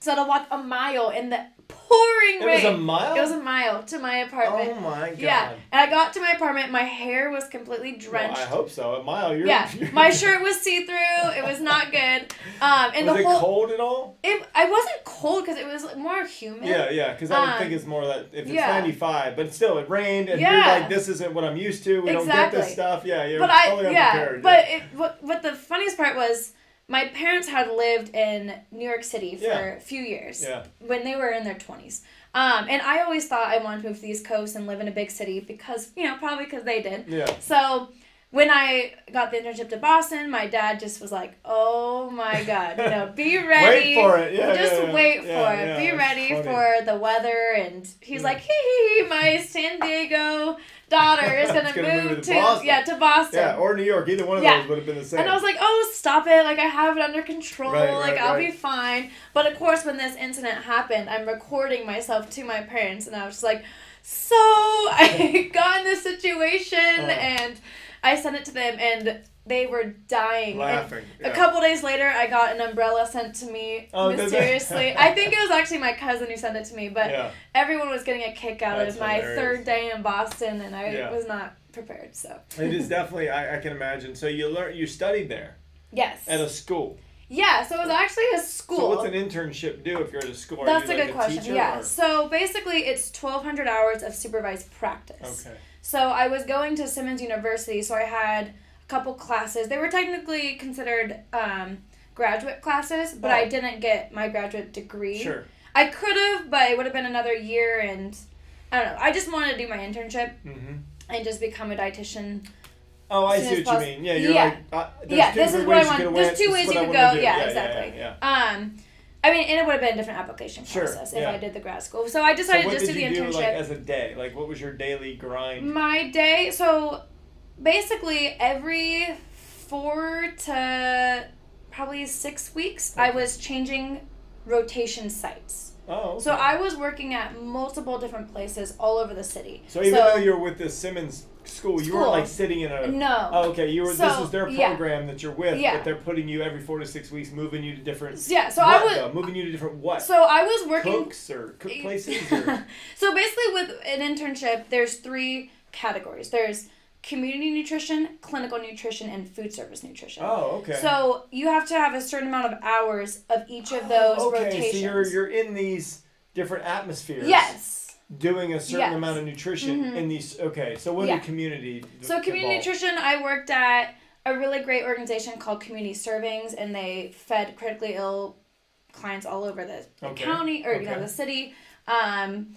So I had to walk a mile in the pouring
it
rain.
It was a mile.
It was a mile to my apartment.
Oh my god.
yeah. And I got to my apartment. My hair was completely
Well,
drenched.
I hope so. A mile. You're,
yeah, my shirt was see through. It was not good. Um, and
was
the
it
whole
cold at all?
it I wasn't cold because it was more humid.
Yeah, yeah. Because I would
Um,
think it's more that if it's
yeah.
95, but still it rained, and
Yeah.
you're like, this isn't what I'm used to. We don't get this stuff. Yeah, you're
but I
totally
yeah, but it what what the funniest part was my parents had lived in New York City for
Yeah.
a few years
yeah.
when they were in their twenties. Um, and I always thought I wanted to move to the East Coast and live in a big city because you know probably because they did.
Yeah.
So when I got the internship to Boston, my dad just was like, "Oh my God, you know, be ready."
Wait for it. Yeah.
just
yeah,
wait for it. Be ready
funny.
for the weather. And he's like, hee hee hee, my San Diego daughter is gonna,
gonna
move,
move to Boston.
yeah to Boston.
Yeah, or New York. Either one of
Yeah.
those would have been the same.
and I was like, oh, stop it. Like, I have it under control.
Right,
like,
right,
I'll
right.
be fine. But of course, when this incident happened, I'm recording myself to my parents. And I was just like, so I got in this situation
Uh.
and I sent it to them. And they were dying.
Laughing.
a couple days later, I got an umbrella sent to me
Oh,
mysteriously. I think it was actually my cousin who sent it to me, but
yeah.
everyone was getting a kick out
That's
of my
hilarious.
third day in Boston, and I
Yeah.
was not prepared. So
It is definitely. I, I can imagine. So you learned. You studied there
yes,
at a school.
yeah. So it was actually a school.
So what's an internship do if you're at a school?
That's a
like
good question. Yeah.
or-
So basically, it's twelve hundred hours of supervised practice.
Okay.
So I was going to Simmons University, so I had a couple classes. They were technically considered um, graduate classes, but I
Oh.
didn't get my graduate degree.
Sure.
I could have, but it would have been another year, and I don't know. I just wanted to do my internship
Mm-hmm.
and just become a dietitian.
Oh, I see what
poss-
you mean. Yeah, you're
Yeah.
like. Uh,
yeah, this is what I want. There's two ways you could go. Yeah,
yeah,
exactly.
Yeah, yeah,
Um, I mean, and it would have been a different application
Sure,
process if
yeah.
I did the grad school. So I decided
what
just do the
you do
internship.
like as a day? Like, what was your daily grind?
My day, so basically every four to probably six weeks, I was changing rotation sites.
Oh.
So. I was working at multiple different places all over the city.
So even though you're with the Simmons school, you weren't like sitting in a.
no.
Oh, okay. You were. this is their
yeah.
program that you're with,
Yeah.
but they're putting you every four to six weeks, moving you to different.
yeah, so
what,
I was
though? moving you to different what?
so I was working
Cooks or cook places or.
so basically with an internship there's three categories there's community nutrition, clinical nutrition, and food service nutrition.
Oh, okay.
So you have to have a certain amount of hours of each of those
Oh, okay,
rotations.
so you're you're in these different atmospheres.
yes.
Doing a certain
Yes.
amount of nutrition
Mhm.
in these. Okay, so what
Yeah.
do community?
So community nutrition, I worked at a really great organization called Community Servings, and they fed critically ill clients all over the,
Okay.
county or you know the city. Um,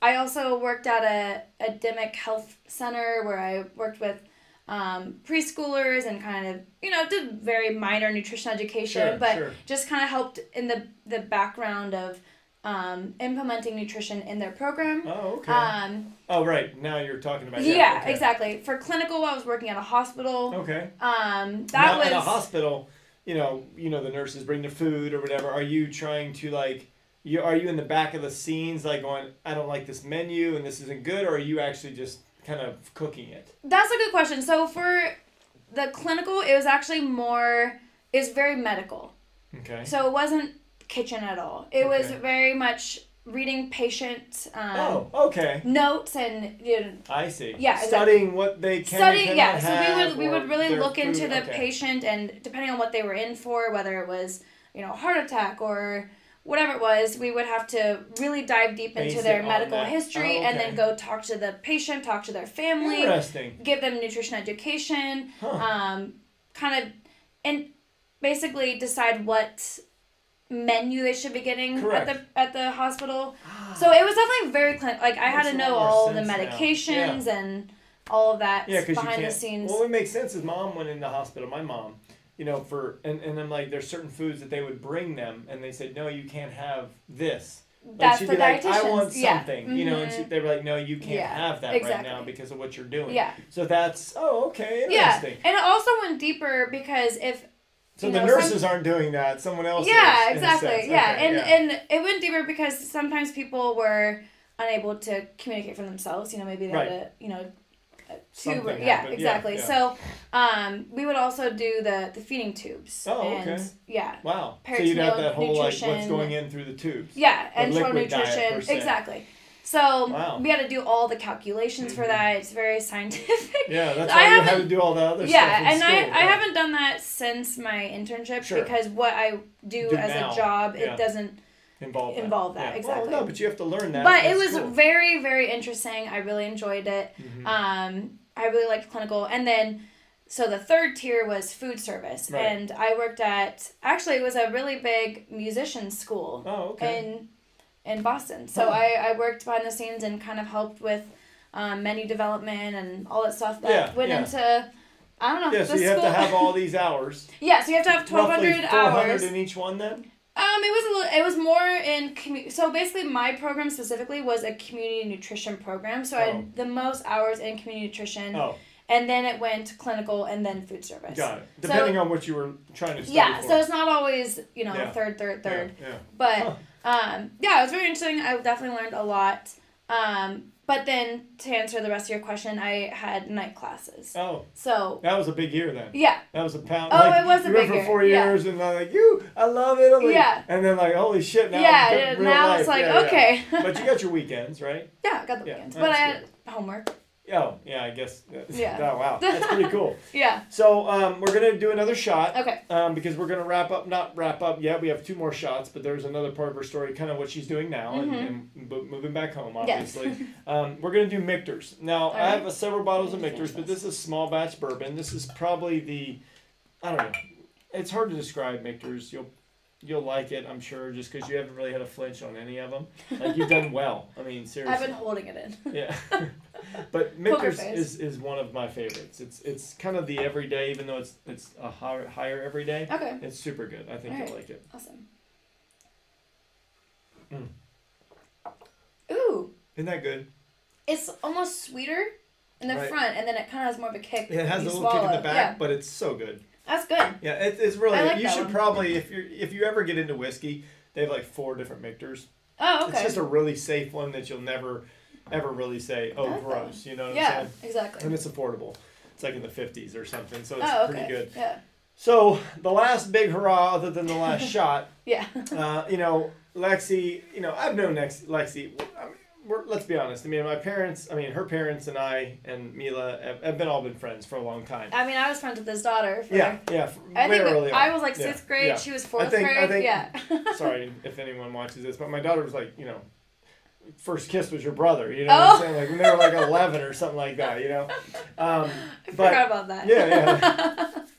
I also worked at a academic health center where I worked with um, preschoolers and kind of you know did very minor nutrition education,
Sure,
but
sure.
just kind of helped in the the background of um, implementing nutrition in their program.
Oh, okay.
Um,
oh, right. Now you're talking about.
yeah,
okay.
exactly. For clinical, I was working at a hospital.
Okay.
Um, that
now,
was
at a hospital, you know, you know, the nurses bring the food or whatever. Are you trying to like? You are you in the back of the scenes like going? I don't like this menu and this isn't good, or are you actually just kind of cooking it?
that's a good question. So for the clinical, it was actually more. It was very medical.
Okay.
So it wasn't kitchen at all. It was very much reading patient um,
oh, okay.
notes and you know,
I see.
Yeah, exactly.
Studying what they can.
studying. Yeah, so we would we would really look into the
okay.
patient and depending on what they were in for, whether it was you know heart attack or whatever it was, we would have to really dive deep
Base
into their medical
that.
history
Oh,
and then go talk to the patient, talk to their family, give them nutrition education,
Huh.
um, kind of, and basically decide what menu they should be getting
Correct.
at the at the hospital. So it was definitely very clin- like I had to know all the medications and all of that
Yeah,
behind the scenes.
Well, it makes sense. His mom went in the hospital. My mom, you know, for and and I'm like, there's certain foods that they would bring them, and they said, no, you can't have this. Like
That's
she'd
for
be like, I want
Yeah.
something, you know, and she,
Mhm.
they were like, no, you can't
Yeah,
have that right now because of what you're doing.
yeah,
So that's oh okay, interesting.
yeah, and it also went deeper because if
So
you
the
know, some-
nurses aren't doing that. Someone else.
yeah,
is,
exactly, yeah,
Okay,
and
yeah.
and it went deeper because sometimes people were unable to communicate for themselves. You know, maybe they
Right.
had a you know tube. Or, yeah,
happened, yeah,
exactly.
yeah.
So, um, we would also do the the feeding tubes.
Oh,
and. Yeah.
wow. So you'd have that whole like what's going in through the tubes.
Yeah, and
liquid
enteral nutrition. Exactly. So
Wow.
we had to do all the calculations for
Mhm.
that. It's very scientific.
Yeah, that's
I
why you had to do all that other
yeah,
stuff.
and I,
school,
I
right?
haven't done that since my internship
Sure.
because what I do,
Do
as
now,
a job,
yeah.
it doesn't.
Involve that.
involve that,
Yeah.
exactly.
Well, no, but you have to learn that.
but it was
cool.
very, very interesting. I really enjoyed it.
Mhm.
Um, I really liked clinical, and then. So the third tier was food service,
Right.
and I worked at actually it was a really big musician school
oh, okay.
in in Boston. So
Huh.
I, I worked behind the scenes and kind of helped with um, menu development and all that stuff that
Yeah,
went
yeah.
into I don't know
yeah,
the
so you
school.
have to have all these hours.
yeah, so you have to have twelve
roughly
hundred
400
hours.
in each one then?
Um, it was a little. It was more in commu- So basically, my program specifically was a community nutrition program. So I
Oh.
had the most hours in community nutrition,
Oh,
and then it went clinical, and then food service.
got it.
So-
Depending on what you were trying to study
Yeah,
for.
so it's not always you know
Yeah.
third, third, third.
Yeah, yeah.
But
Huh.
um, yeah, it was very interesting. I definitely learned a lot. Um, but then to answer the rest of your question, I had night classes.
Oh,
So
that was a big year then.
yeah,
That was a pound.
Oh,
like,
it was a
you went
big
for
year,
four
yeah.
years, and I'm like, you, I love Italy.
Yeah.
And then like, holy shit, now.
yeah.
I'm
it-
real
now
life.
it's like
Yeah, yeah.
okay.
But you got your weekends, right?
yeah, I got the
Yeah,
weekends, but I had homework.
Oh, yeah, I guess.
Yeah.
Oh, wow. That's pretty cool.
Yeah.
So um, we're going to do another shot.
Okay.
um, because we're going to wrap up, not wrap up yet. We have two more shots, but there's another part of her story, kind of what she's doing now and, and bo- moving back home,
Yes.
obviously. um, we're going to do Michter's. Now, I have uh, several bottles of Michter's, but this is small batch bourbon. This is probably the, I don't know, it's hard to describe Michter's. You'll you'll like it, I'm sure, just because you haven't really had a flinch on any of them. Like you've done well. I mean, seriously.
I've been holding it in.
Yeah, but
Poker
Michter's
face.
is, is one of my favorites. It's it's kind of the everyday, even though it's it's a higher higher everyday.
Okay.
It's super good. I think
Alright.
you'll like it.
Awesome.
Mm.
Ooh,
Isn't that good?
it's almost sweeter in the
Right.
front, and then it kind of has more of a kick.
It has a
you
little kick in the back,
Yeah,
but it's so good.
That's good.
Yeah, it, it's really.
I like
you
that
should
one.
probably if you if you ever get into whiskey, they have like four different Michters.
Oh, okay.
It's just a really safe one that you'll never ever really say, oh,
like
gross. You know what
yeah,
I'm saying?
Yeah, exactly.
And it's affordable. It's like in the fifties or something, so it's
oh, okay.
pretty good.
Yeah.
So the last big hurrah, other than the last shot,
Yeah.
uh, you know, Lexi, you know, I've known Lex, Lexi. I let's be honest. I mean, my parents, I mean, her parents and I and Mila have, have been all been friends for a long time.
I mean, I was friends with his daughter. For,
Yeah, yeah. f-
I think
early
I was like
Yeah,
sixth grade.
yeah.
She was fourth
think- I
grade.
think-
yeah.
Sorry if anyone watches this, but my daughter was like, you know, first kiss was your brother. You know what I'm
Oh.
saying? Like when they were like 11 or something like that. You know. Um,
I
but
forgot about that.
yeah,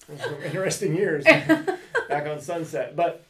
yeah. Interesting years back on Sunset, but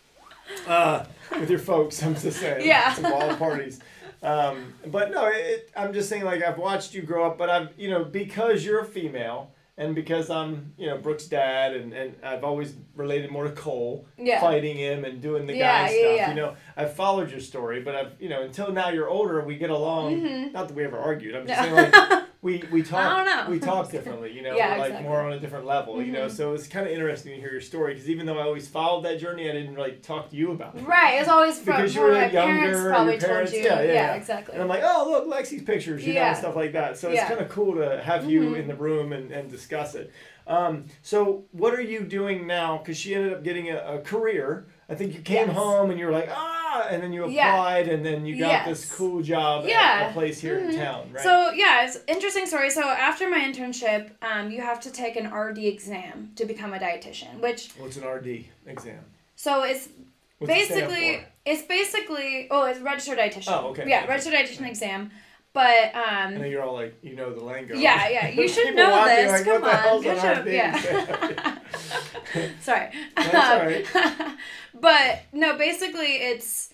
uh, with your folks, I'm just saying.
Yeah.
Some wild parties. Um, but no, it, I'm just saying like I've watched you grow up, but I've you know because you're a female and because I'm you know Brooke's dad and, and I've always related more to Cole
Yeah.
fighting him and doing the
Yeah,
guy
yeah,
stuff. You know I've followed your story, but I've you know until now you're older we get along.
Mhm.
Not that we ever argued. I'm just
No.
saying like we we talk
I don't know.
we talk differently. You know
Yeah,
like
exactly.
more on a different level. You know
Mhm.
so it's kind of interesting to hear your story because even though I always followed that journey, I didn't really talk to you about it.
Right. It's always from
Because you were
my
younger,
parents probably
parents-
told you.
yeah, yeah, yeah.
exactly.
And I'm like, oh look, Lexi's pictures, you know, and stuff like that. So it's
Yeah.
kind of cool to have you
Mhm.
in the room and, and discuss it. Um, so what are you doing now? Because she ended up getting a, a career. I think you came
Yes.
home and you were like, ah, and then you
Yeah.
applied, and then you got
Yes.
this cool job at
Yeah.
a place here in
Mhm.
town, right?
So yeah, it's interesting story. So after my internship, um, you have to take an RD exam to become a dietitian, which
What's an RD exam?
so it's
What's
basically
for?
it's basically oh it's registered dietitian.
Oh, okay.
Yeah,
Okay.
registered dietitian exam, but um.
you're all like, you know the lingo.
Yeah, yeah, you should know this.
Like,
Come on,
hell's
good
an
job.
RD
Yeah. Sorry.
That's all right.
but no, basically it's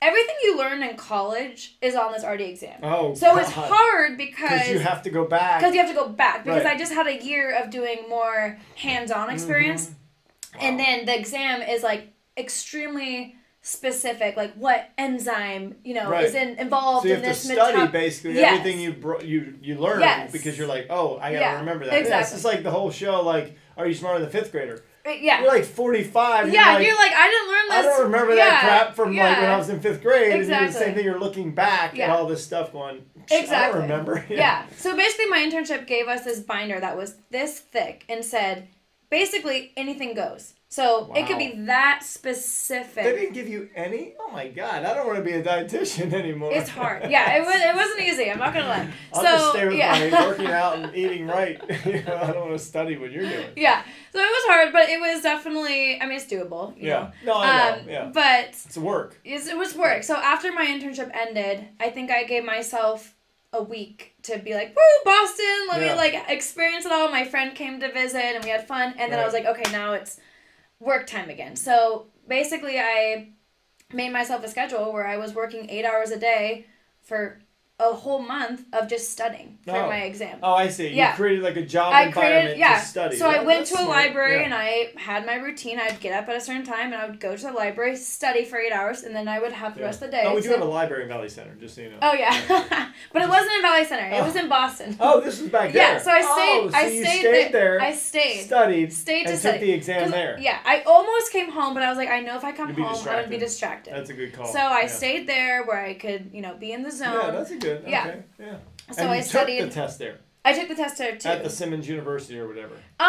everything you learn in college is on this RD exam.
oh,
So it's hard
Because you have to go back.
because you have to go back because
Right.
I just had a year of doing more hands-on experience,
Mhm.
and then the exam is like extremely specific, like what enzyme you know
Right.
is in, involved
So you
in
have to
this
study
metab-
basically
Yes.
everything you bro- you you learn
Yes.
because you're like, oh, I gotta
Yeah,
remember that. Yeah, it's just like the whole show. Like, are you smarter than a fifth grader?
Uh, yeah,
You're like 45.
yeah.
You're
You're
like,
like, I didn't learn this.
I don't remember
yeah,
that crap from like when. I was in fifth grade. And the
Exactly.
same thing. You're looking back at all this stuff, going, "Psh, I
Exactly.
don't remember.
Yeah. So basically, my internship gave us this binder that was this thick and said, basically anything goes. So it could be that specific.
They didn't give you any. Oh my god! I don't want to be a dietitian anymore.
It's hard. Yeah, it was. It wasn't easy. I'm not gonna lie.
I'll
so
just stay with
yeah.
my working out and eating right. you know, I don't want to study what you're doing.
yeah. So it was hard, but it was definitely. I mean, it's doable. You
Yeah. No,
Know?
I know.
Um,
yeah.
But
It's work.
it's, it was work. So after my internship ended, I think I gave myself a week to be like, woo, Boston, let
Yeah.
me like experience it all. My friend came to visit and we had fun. And then I was like, okay, now it's work time again. So basically, I made myself a schedule where I was working eight hours a day for a whole month of just studying for
Oh.
my exam.
Oh, I see.
Yeah.
You created like a job
I
environment
created, yeah.
to study.
So I went to a
smart.
library
Yeah.
and I had my routine. I'd get up at a certain time and I would go to the library, study for eight hours, and then I would have the
Yeah.
rest of the day.
Oh, we do
to-
have a library in Valley Center, just so you know.
Oh yeah, but it wasn't in Valley Center. It was oh. in Boston.
Oh, this was back there.
yeah. So I stayed.
Oh, so
I
you
stayed,
stayed
there.
there,
I stayed.
studied,
Stayed to
and
study.
took the exam there.
Yeah, I almost came home, but I was like, I know if I come home, I would be
distracted.
distracted.
That's a good call.
so I stayed there where I could, you know, be in the zone.
Yeah, that's a good.
Yeah.
Okay. Yeah.
so
and
I
you
studied.
took the test there
I took the test there too.
at the Simmons University or whatever.
Um,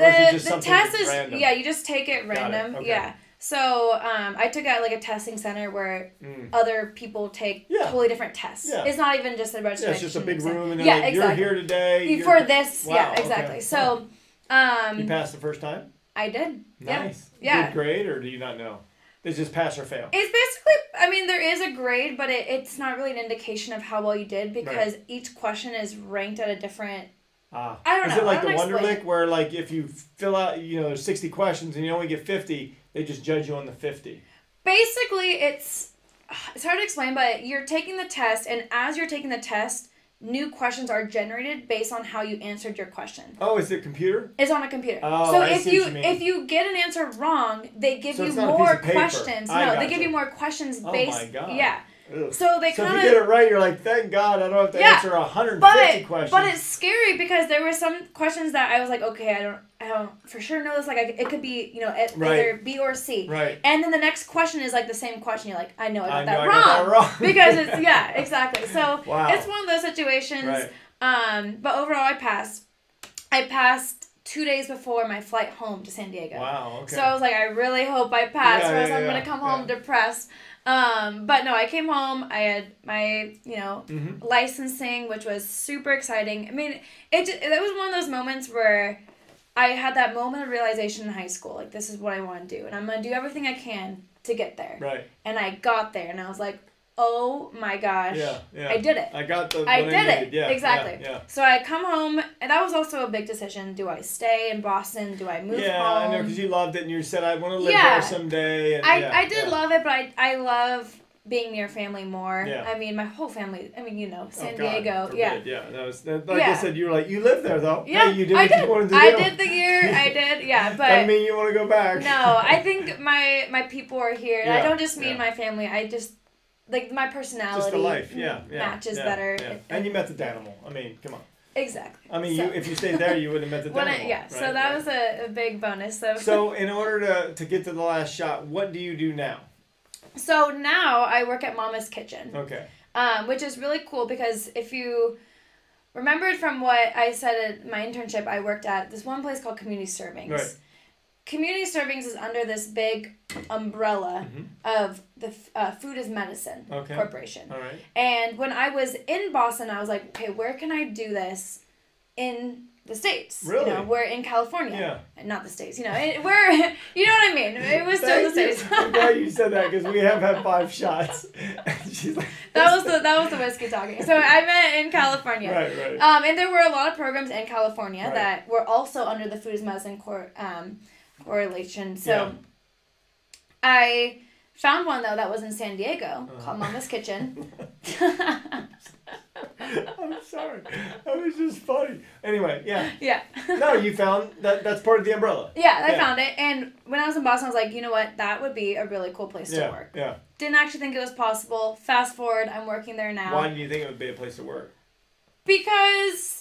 Or is it
the the test is
random?
yeah, you just take it
Got it,
random.
okay.
Yeah. So um, I took it at like a testing center where
Mm.
other people take
Yeah.
totally different tests.
Yeah.
it's not even just a
Yeah, it's just a big room, and
yeah,
like,
exactly.
"You're here today."
For this,
Wow,
yeah,
okay.
exactly. So,
You
um,
passed the first time.
I did. Yeah.
Nice.
Yeah.
Good grade, or do you not know? It's just pass or fail.
It's basically, I mean, there is a grade, but it, it's not really an indication of how well you did because each question is ranked at a different.
Ah.
I don't
Is
know,
it like the
explain
Wonderlic where like if you fill out you know there's sixty questions and you only get fifty, they just judge you on the fifty.
Basically, it's it's hard to explain, but you're taking the test, and as you're taking the test, new questions are generated based on how you answered your question.
Oh, is it computer?
It's on a computer.
Oh,
so
I
if
see
you,
what you mean.
if you get an answer wrong, they give
So
you
it's not a piece
more questions.
I
no, they give you more questions
Oh
based.
my God.
Yeah.
Ugh.
So they
So if you get it right, you're like, thank God, I don't have to
Yeah,
answer hundred and
but
fifty questions.
but it's scary because there were some questions that I was like, okay, I don't, I don't for sure know this. Like, I, it could be, you know, it,
Right.
either B or C.
right.
And then the next question is like the same question. You're like, I know I got
I know
that
I
wrong.
got that wrong.
because it's yeah, exactly. So
Wow.
it's one of those situations.
Right.
Um, but overall, I passed. I passed two days before my flight home to San Diego.
Wow. Okay.
So I was like, I really hope I pass,
Yeah,
or else
yeah,
I'm
yeah,
gonna come home depressed. Um, but no, I came home. I had my, you know,
hmm
licensing, which was super exciting. I mean, it it was one of those moments where I had that moment of realization in high school, like this is what I want to do, and I'm gonna do everything I can to get there.
Right.
And I got there, and I was like, oh my gosh,
Yeah. Yeah.
I did it.
I got the.
I did it.
Yeah.
Exactly.
Yeah.
So I come home, and that was also a big decision. Do I stay in Boston? Do I move
yeah
home?
I know because you loved it and you said I want to live
Yeah.
there someday. And,
I,
yeah,
I did
yeah.
love it, but I, I love being near family more.
Yeah.
I mean, my whole family. I mean, you know,
Oh,
San
God
Diego.
forbid.
Yeah.
Yeah. That was that, like I said. You were like you lived there though.
Yeah,
Hey, you did
I
what
did.
you wanted to
I did the year. I did. Yeah, but
Doesn't mean you want to go back.
no, I think my my people are here. And I don't just mean
yeah.
my family. I just like my personality.
Just the life. Yeah. yeah
matches
yeah,
better.
Yeah. And you met the Danimal. I mean, come on.
Exactly.
I mean,
So-
you if you stayed there, you would have met the
When
Danimal.
I, yeah, so that
right.
was a, a big bonus. So
So in order to to get to the last shot, what do you do now?
so now I work at Mama's Kitchen.
Okay.
um, which is really cool because if you remembered from what I said at my internship, I worked at this one place called Community Servings.
Right.
Community Servings is under this big umbrella
Mhm.
of the uh, Food is Medicine
Okay.
Corporation.
All right.
And when I was in Boston, I was like, okay, where can I do this in the States?
Really?
You know, we're in California.
Yeah.
Not the States, you know, it, we're, you know what I mean? It was still the States.
I'm glad you said that because we have had five shots. She's like.
that was the that was the whiskey talking. So I meant in California.
Right. Right.
Um, and there were a lot of programs in California
Right.
that were also under the Food is Medicine Court. um, correlation. So
Yeah.
I found one though that was in San Diego
Uh-huh.
called Mama's Kitchen.
I'm sorry. That was just funny. Anyway, yeah.
yeah.
No, you found that that's part of the umbrella.
Yeah, I
Yeah.
found it. And when I was in Boston, I was like, you know what? That would be a really cool place
Yeah.
to work.
Yeah.
Didn't actually think it was possible. Fast forward, I'm working there now.
Why do you think it would be a place to work?
Because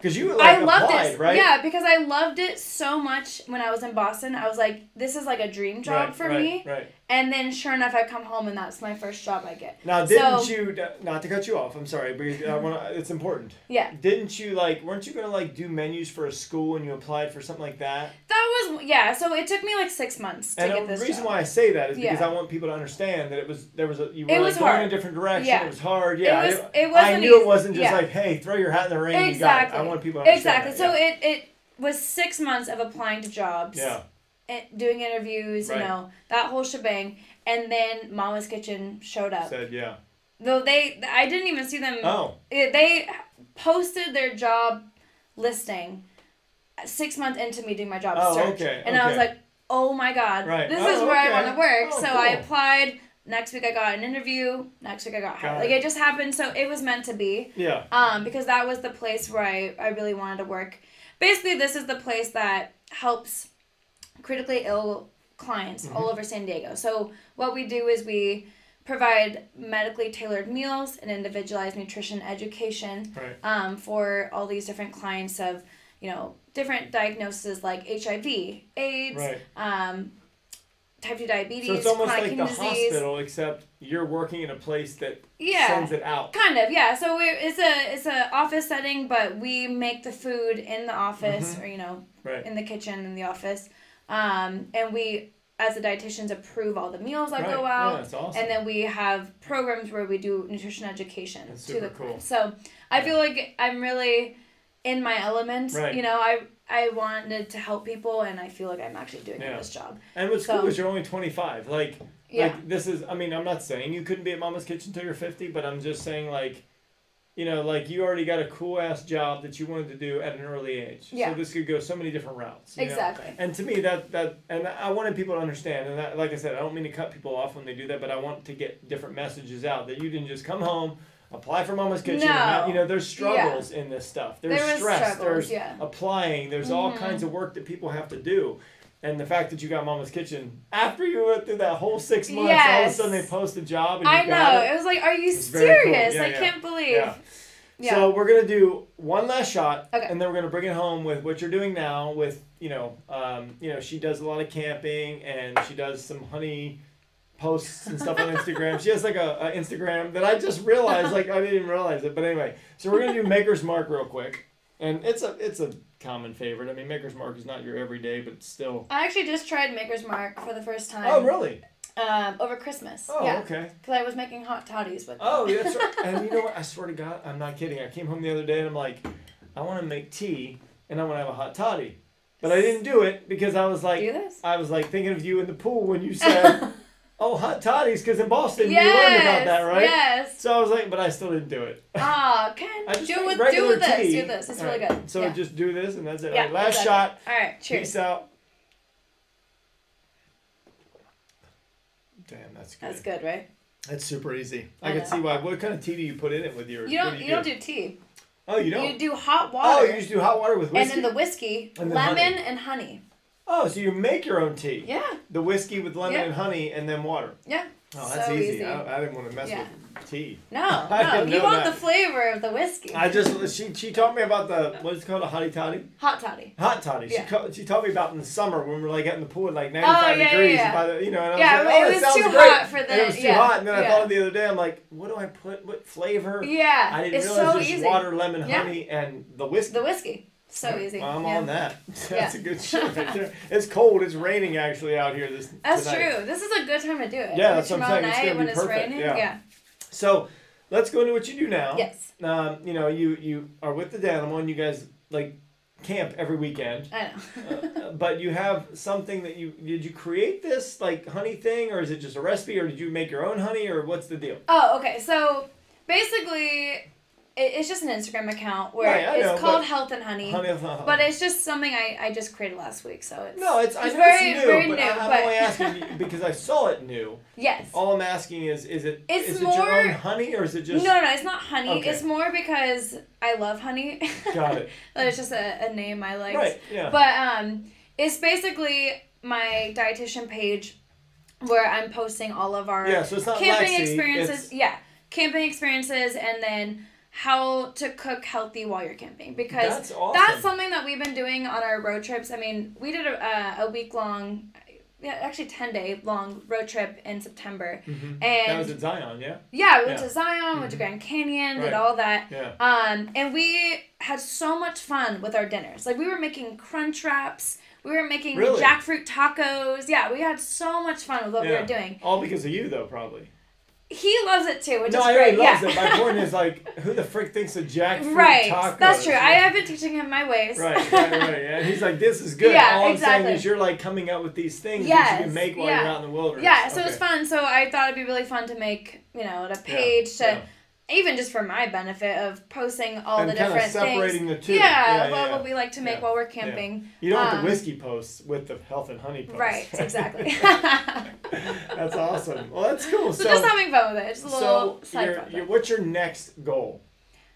Because you like
I loved
applied,
it.
right?
Yeah, because I loved it so much when I was in Boston. I was like, this is like a dream job
Right,
for
right,
me.
Right.
And then sure enough, I come home and that's my first job I get.
Now, didn't
So-
you? Not to cut you off. I'm sorry, but uh, I want to. It's important.
Yeah.
Didn't you like? Weren't you gonna like do menus for a school and you applied for something like that?
That was, yeah, so it took me like six months to
and
get
the reason
job.
why I say that is because
Yeah.
I want people to understand that it was there was a you were
It
like
was
going
hard.
in a different direction.
Yeah.
It was hard. Yeah.
it was,
I,
it wasn't I
knew
easy.
it wasn't just
yeah.
like, hey, throw your hat in the ring. You got
Exactly.
it. I want people to understand.
Exactly. So
that,
it, it was six months of applying to jobs.
yeah.
And doing interviews,
Right.
you know, that whole shebang. And then Mama's Kitchen showed up.
Said yeah.
Though they, I didn't even see them.
Oh.
they posted their job listing six months into me doing my job
Oh,
search.
okay,
And I was like, oh my God,
Right.
this
Oh,
is where
okay.
I want to work.
Oh,
so I applied. Next week I got an interview. Next week I got hired.
Got
Like
it.
it just happened. So it was meant to be.
Yeah.
Um, because that was the place where I, I really wanted to work. Basically, this is the place that helps critically ill clients all
Mm-hmm.
over San Diego. So what we do is we provide medically tailored meals and individualized nutrition education
Right.
um, for all these different clients of, you know, different diagnoses like HIV, AIDS,
Right.
um, type 2 diabetes,
So it's almost like the
disease.
hospital, except you're working in a place that
Yeah.
sends it out.
Kind of, yeah. So we it's a it's a office setting, but we make the food in the office or you know
Mm-hmm. Right.
in the kitchen in the office, um, and we as the dietitians approve all the meals that
right.
go
Yeah,
out,
that's awesome.
and then we have programs where we do nutrition education
That's
to the
cool.
So I feel like I'm really in my element.
Right.
You know, I I wanted to help people, and I feel like I'm actually doing
Yeah.
this job.
and what's
so-
cool is you're only 25. Like,
Yeah.
like this is. I mean, I'm not saying you couldn't be at Mama's Kitchen till you're 50, but I'm just saying like. You know, like you already got a cool ass job that you wanted to do at an early age.
Yeah.
So this could go so many different routes. you know?
exactly.
And to me, that that and I wanted people to understand, and that, like I said, I don't mean to cut people off when they do that, but I want to get different messages out that you didn't just come home, apply for Mama's Kitchen.
No.
you know, there's struggles in this stuff. There's
There
stress. there's
yeah.
applying. There's all
Mhm.
kinds of work that people have to do. And the fact that you got Mama's Kitchen after you went through that whole six months, all of a sudden they post a job and you
I
got
know.
it.
It was like, are you
It's very cool.
serious?
Yeah,
I
yeah.
can't believe.
Yeah.
Yeah.
So we're gonna do one last shot,
Okay.
and then we're gonna bring it home with what you're doing now. With you know, um, you know, she does a lot of camping, and she does some honey posts and stuff on Instagram. She has like a, a Instagram that I just realized, like I didn't even realize it. But anyway, so we're gonna do Maker's Mark real quick. and it's a it's a common favorite. I mean, Maker's Mark is not your everyday, but still.
I actually just tried Maker's Mark for the first time.
Oh really?
Um, over Christmas.
Oh
yeah.
okay.
Because I was making hot toddies with.
Oh, yeah, that's right. and you know what? I swear to God, I'm not kidding. I came home the other day and I'm like, I want to make tea and I want to have a hot toddy, but I didn't do it because I was like. I was like thinking of you in the pool when you said, "Oh, hot toddies," because in Boston
yes.
you learned about that, right?
Yes.
So I was like, but I still didn't do it.
Ah, Ken,
I just
do with do this.
tea.
Do this. It's
All
really
right,
good.
So
yeah.
just do this and that's it.
yeah,
All right, last
exactly.
shot.
All right. Cheers.
Peace out. Damn, that's good.
That's good, right?
That's super easy. I,
I
can see why. What kind of tea do you put in it with your?
You don't.
do
You, don't do tea.
Oh, you don't.
You do hot water.
oh, you just do hot water with whiskey.
and then the whiskey,
And then
lemon,
honey.
and honey.
Oh, so you make your own tea.
Yeah.
The whiskey with lemon
Yeah.
and honey, and then water.
Yeah.
Oh, that's
so
easy.
easy.
I, I didn't want to mess
Yeah.
with tea.
No,
I
no. You want
that.
the flavor of the whiskey.
I just she she taught me about the what's it called a hottie toddy
Hot toddy.
hot toddy. She
Yeah.
ca- she taught me about in the summer when we were like out in the pool at like ninety
Oh,
five
yeah, yeah,
degrees
yeah.
by the you know and I
Yeah,
was like
it
oh
was
it sounds
too
great
hot for
and
the-
it was too
yeah,
hot and then I thought of the other day I'm like what do I put what flavor
Yeah.
I didn't
it's
realize
so
just
easy.
water lemon
Yeah.
honey and the whiskey.
The whiskey. So easy.
Well, I'm
yeah.
on that. That's
Yeah.
a good shit right there. It's cold. It's raining actually out here this
That's
tonight.
true. This is a good time to do it.
Yeah, that's what I'm saying. It's gonna
when
be
it's
perfect,
raining.
yeah.
Yeah.
So let's go into what you do now.
Yes.
Um, you know, you you are with the Danimal and you guys like camp every weekend.
I know.
Uh, but you have something that you did you create this like honey thing or is it just a recipe or did you make your own honey or what's the deal?
Oh, okay. So basically, it's just an Instagram account where
Right,
it's
know,
called Health and Honey.
Honey,
But it's just something I, I just created last week, so it's
no, it's, I
it's
know
very-
it's new,
very
but
new,
I, I'm
but-
only asking you because I saw it new.
yes.
All I'm asking is, is it
It's
is it your
more-
own honey or is it just
no, no, it's not honey.
Okay.
It's more because I love honey.
Got it.
it's just a, a name I like.
right? Yeah.
But um, it's basically my dietitian page where I'm posting all of our
yeah, so it's not
camping
Lexi,
experiences. Yeah, camping experiences, and then how to cook healthy while you're camping because
That's awesome.
that's something that we've been doing on our road trips. I mean, we did a, a week long, yeah, actually ten day long road trip in September,
Mhm.
and
that was at Zion, yeah.
yeah, we went
Yeah.
to Zion, went to
Mhm.
Grand Canyon,
Right.
did all that.
Yeah.
Um, and we had so much fun with our dinners. Like we were making crunch wraps, we were making
Really?
jackfruit tacos. Yeah, we had so much fun with what we were doing.
All because of you, though, probably.
He loves it too, which
no,
is
I
great.
already loves
yeah.
it. My point is like, who the frick thinks of jackfruit
right.
tacos?
That's true. I have been teaching him my ways.
Right, right, right. And he's like, this is good.
Yeah,
All I'm
exactly.
saying is you're like coming up with these things that you can make while
yeah.
you're out in the wilderness.
yeah, so
okay.
it's fun. So I thought it'd be really fun to make, you know, a
Yeah,
page to
yeah.
Even just for my benefit of posting all
and
the
kind of
different
separating
things.
the two.
Yeah,
yeah,
well,
yeah.
what we like to make
Yeah,
while we're camping.
You don't want
um,
the whiskey posts with the health and honey posts.
Right, exactly.
that's awesome. Well, that's cool.
So,
So,
just having fun with it. Just a little
so
side
you're, what's your next goal?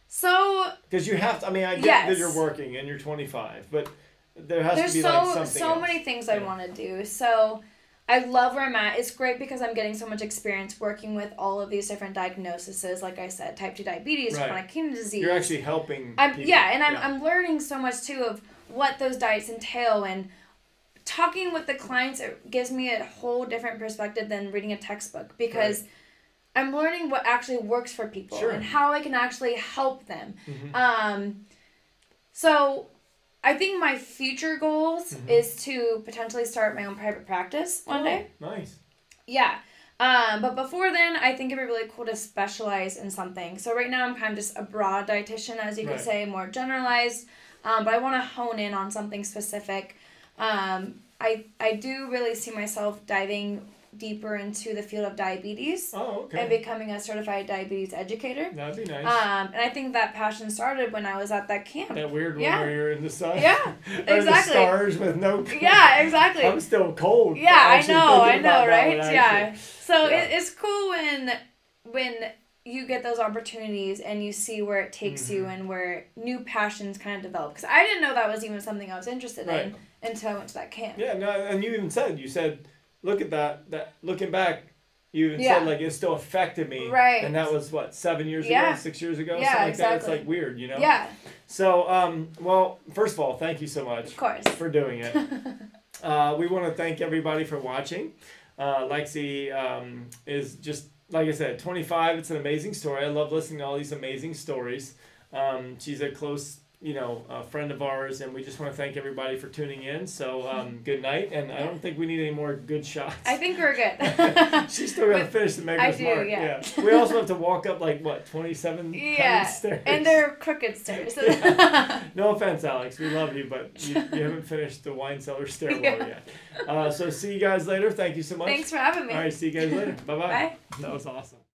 so
Because you have to. I mean, I get
Yes.
that you're working and you're 25, but there has
there's
to be
so
like something There's
so
else.
many things I want to do. So I love where I'm at. It's great because I'm getting so much experience working with all of these different diagnoses. Like I said, type two diabetes,
Right.
chronic kidney disease.
You're actually helping.
I'm
people.
yeah, and I'm I'm learning so much too of what those diets entail and talking with the clients it gives me a whole different perspective than reading a textbook because I'm learning what actually works for people
Sure.
and how I can actually help them.
Mhm.
Um, so I think my future goals
Mhm.
is to potentially start my own private practice one
Oh,
day.
Nice.
Yeah. Um, but before then, I think it'd be really cool to specialize in something. So right now, I'm kind of just a broad dietitian, as you could
Right.
say, more generalized. Um, but I want to hone in on something specific. Um, I I do really see myself diving deeper into the field of diabetes
Oh, okay.
and becoming a certified diabetes educator.
That'd be nice.
Um, and I think that passion started when I was at that camp.
that weird one
yeah.
where you're in the sun.
Yeah, exactly.
stars with no.
Yeah, exactly.
I'm still cold.
Yeah, I know, I know, right? Yeah.
actually.
So
Yeah.
It, it's cool when when you get those opportunities and you see where it takes you
Mhm.
and where new passions kind of develop. Because I didn't know that was even something I was interested
Right.
in until I went to that camp.
Yeah, no, and you even said you said, look at that. That looking back, you even
Yeah.
said like it still affected me.
Right.
And that was what seven years
Yeah.
ago, six years ago,
Yeah,
something like that. It's like weird, you know.
Yeah,
So, um, well, first of all, thank you so much
of course.
for doing it. uh, we want to thank everybody for watching. Uh, Lexi um, is just like I said, 25. It's an amazing story. I love listening to all these amazing stories. Um, she's a close you know, a friend of ours, and we just want to thank everybody for tuning in. So, um, good night, and I don't think we need any more good shots.
I think we're good.
She's still got to finish the
I
Maker's
do,
mark.
yeah.
We also have to walk up like what twenty seven
yeah,
stairs.
and they're crooked stairs.
no offense, Alex. We love you, but you, you haven't finished the wine cellar stairwell
Yeah.
yet. Uh, so see you guys later. Thank you so much.
Thanks for having me.
All right, see you guys later. Bye-bye.
Bye.
That was awesome.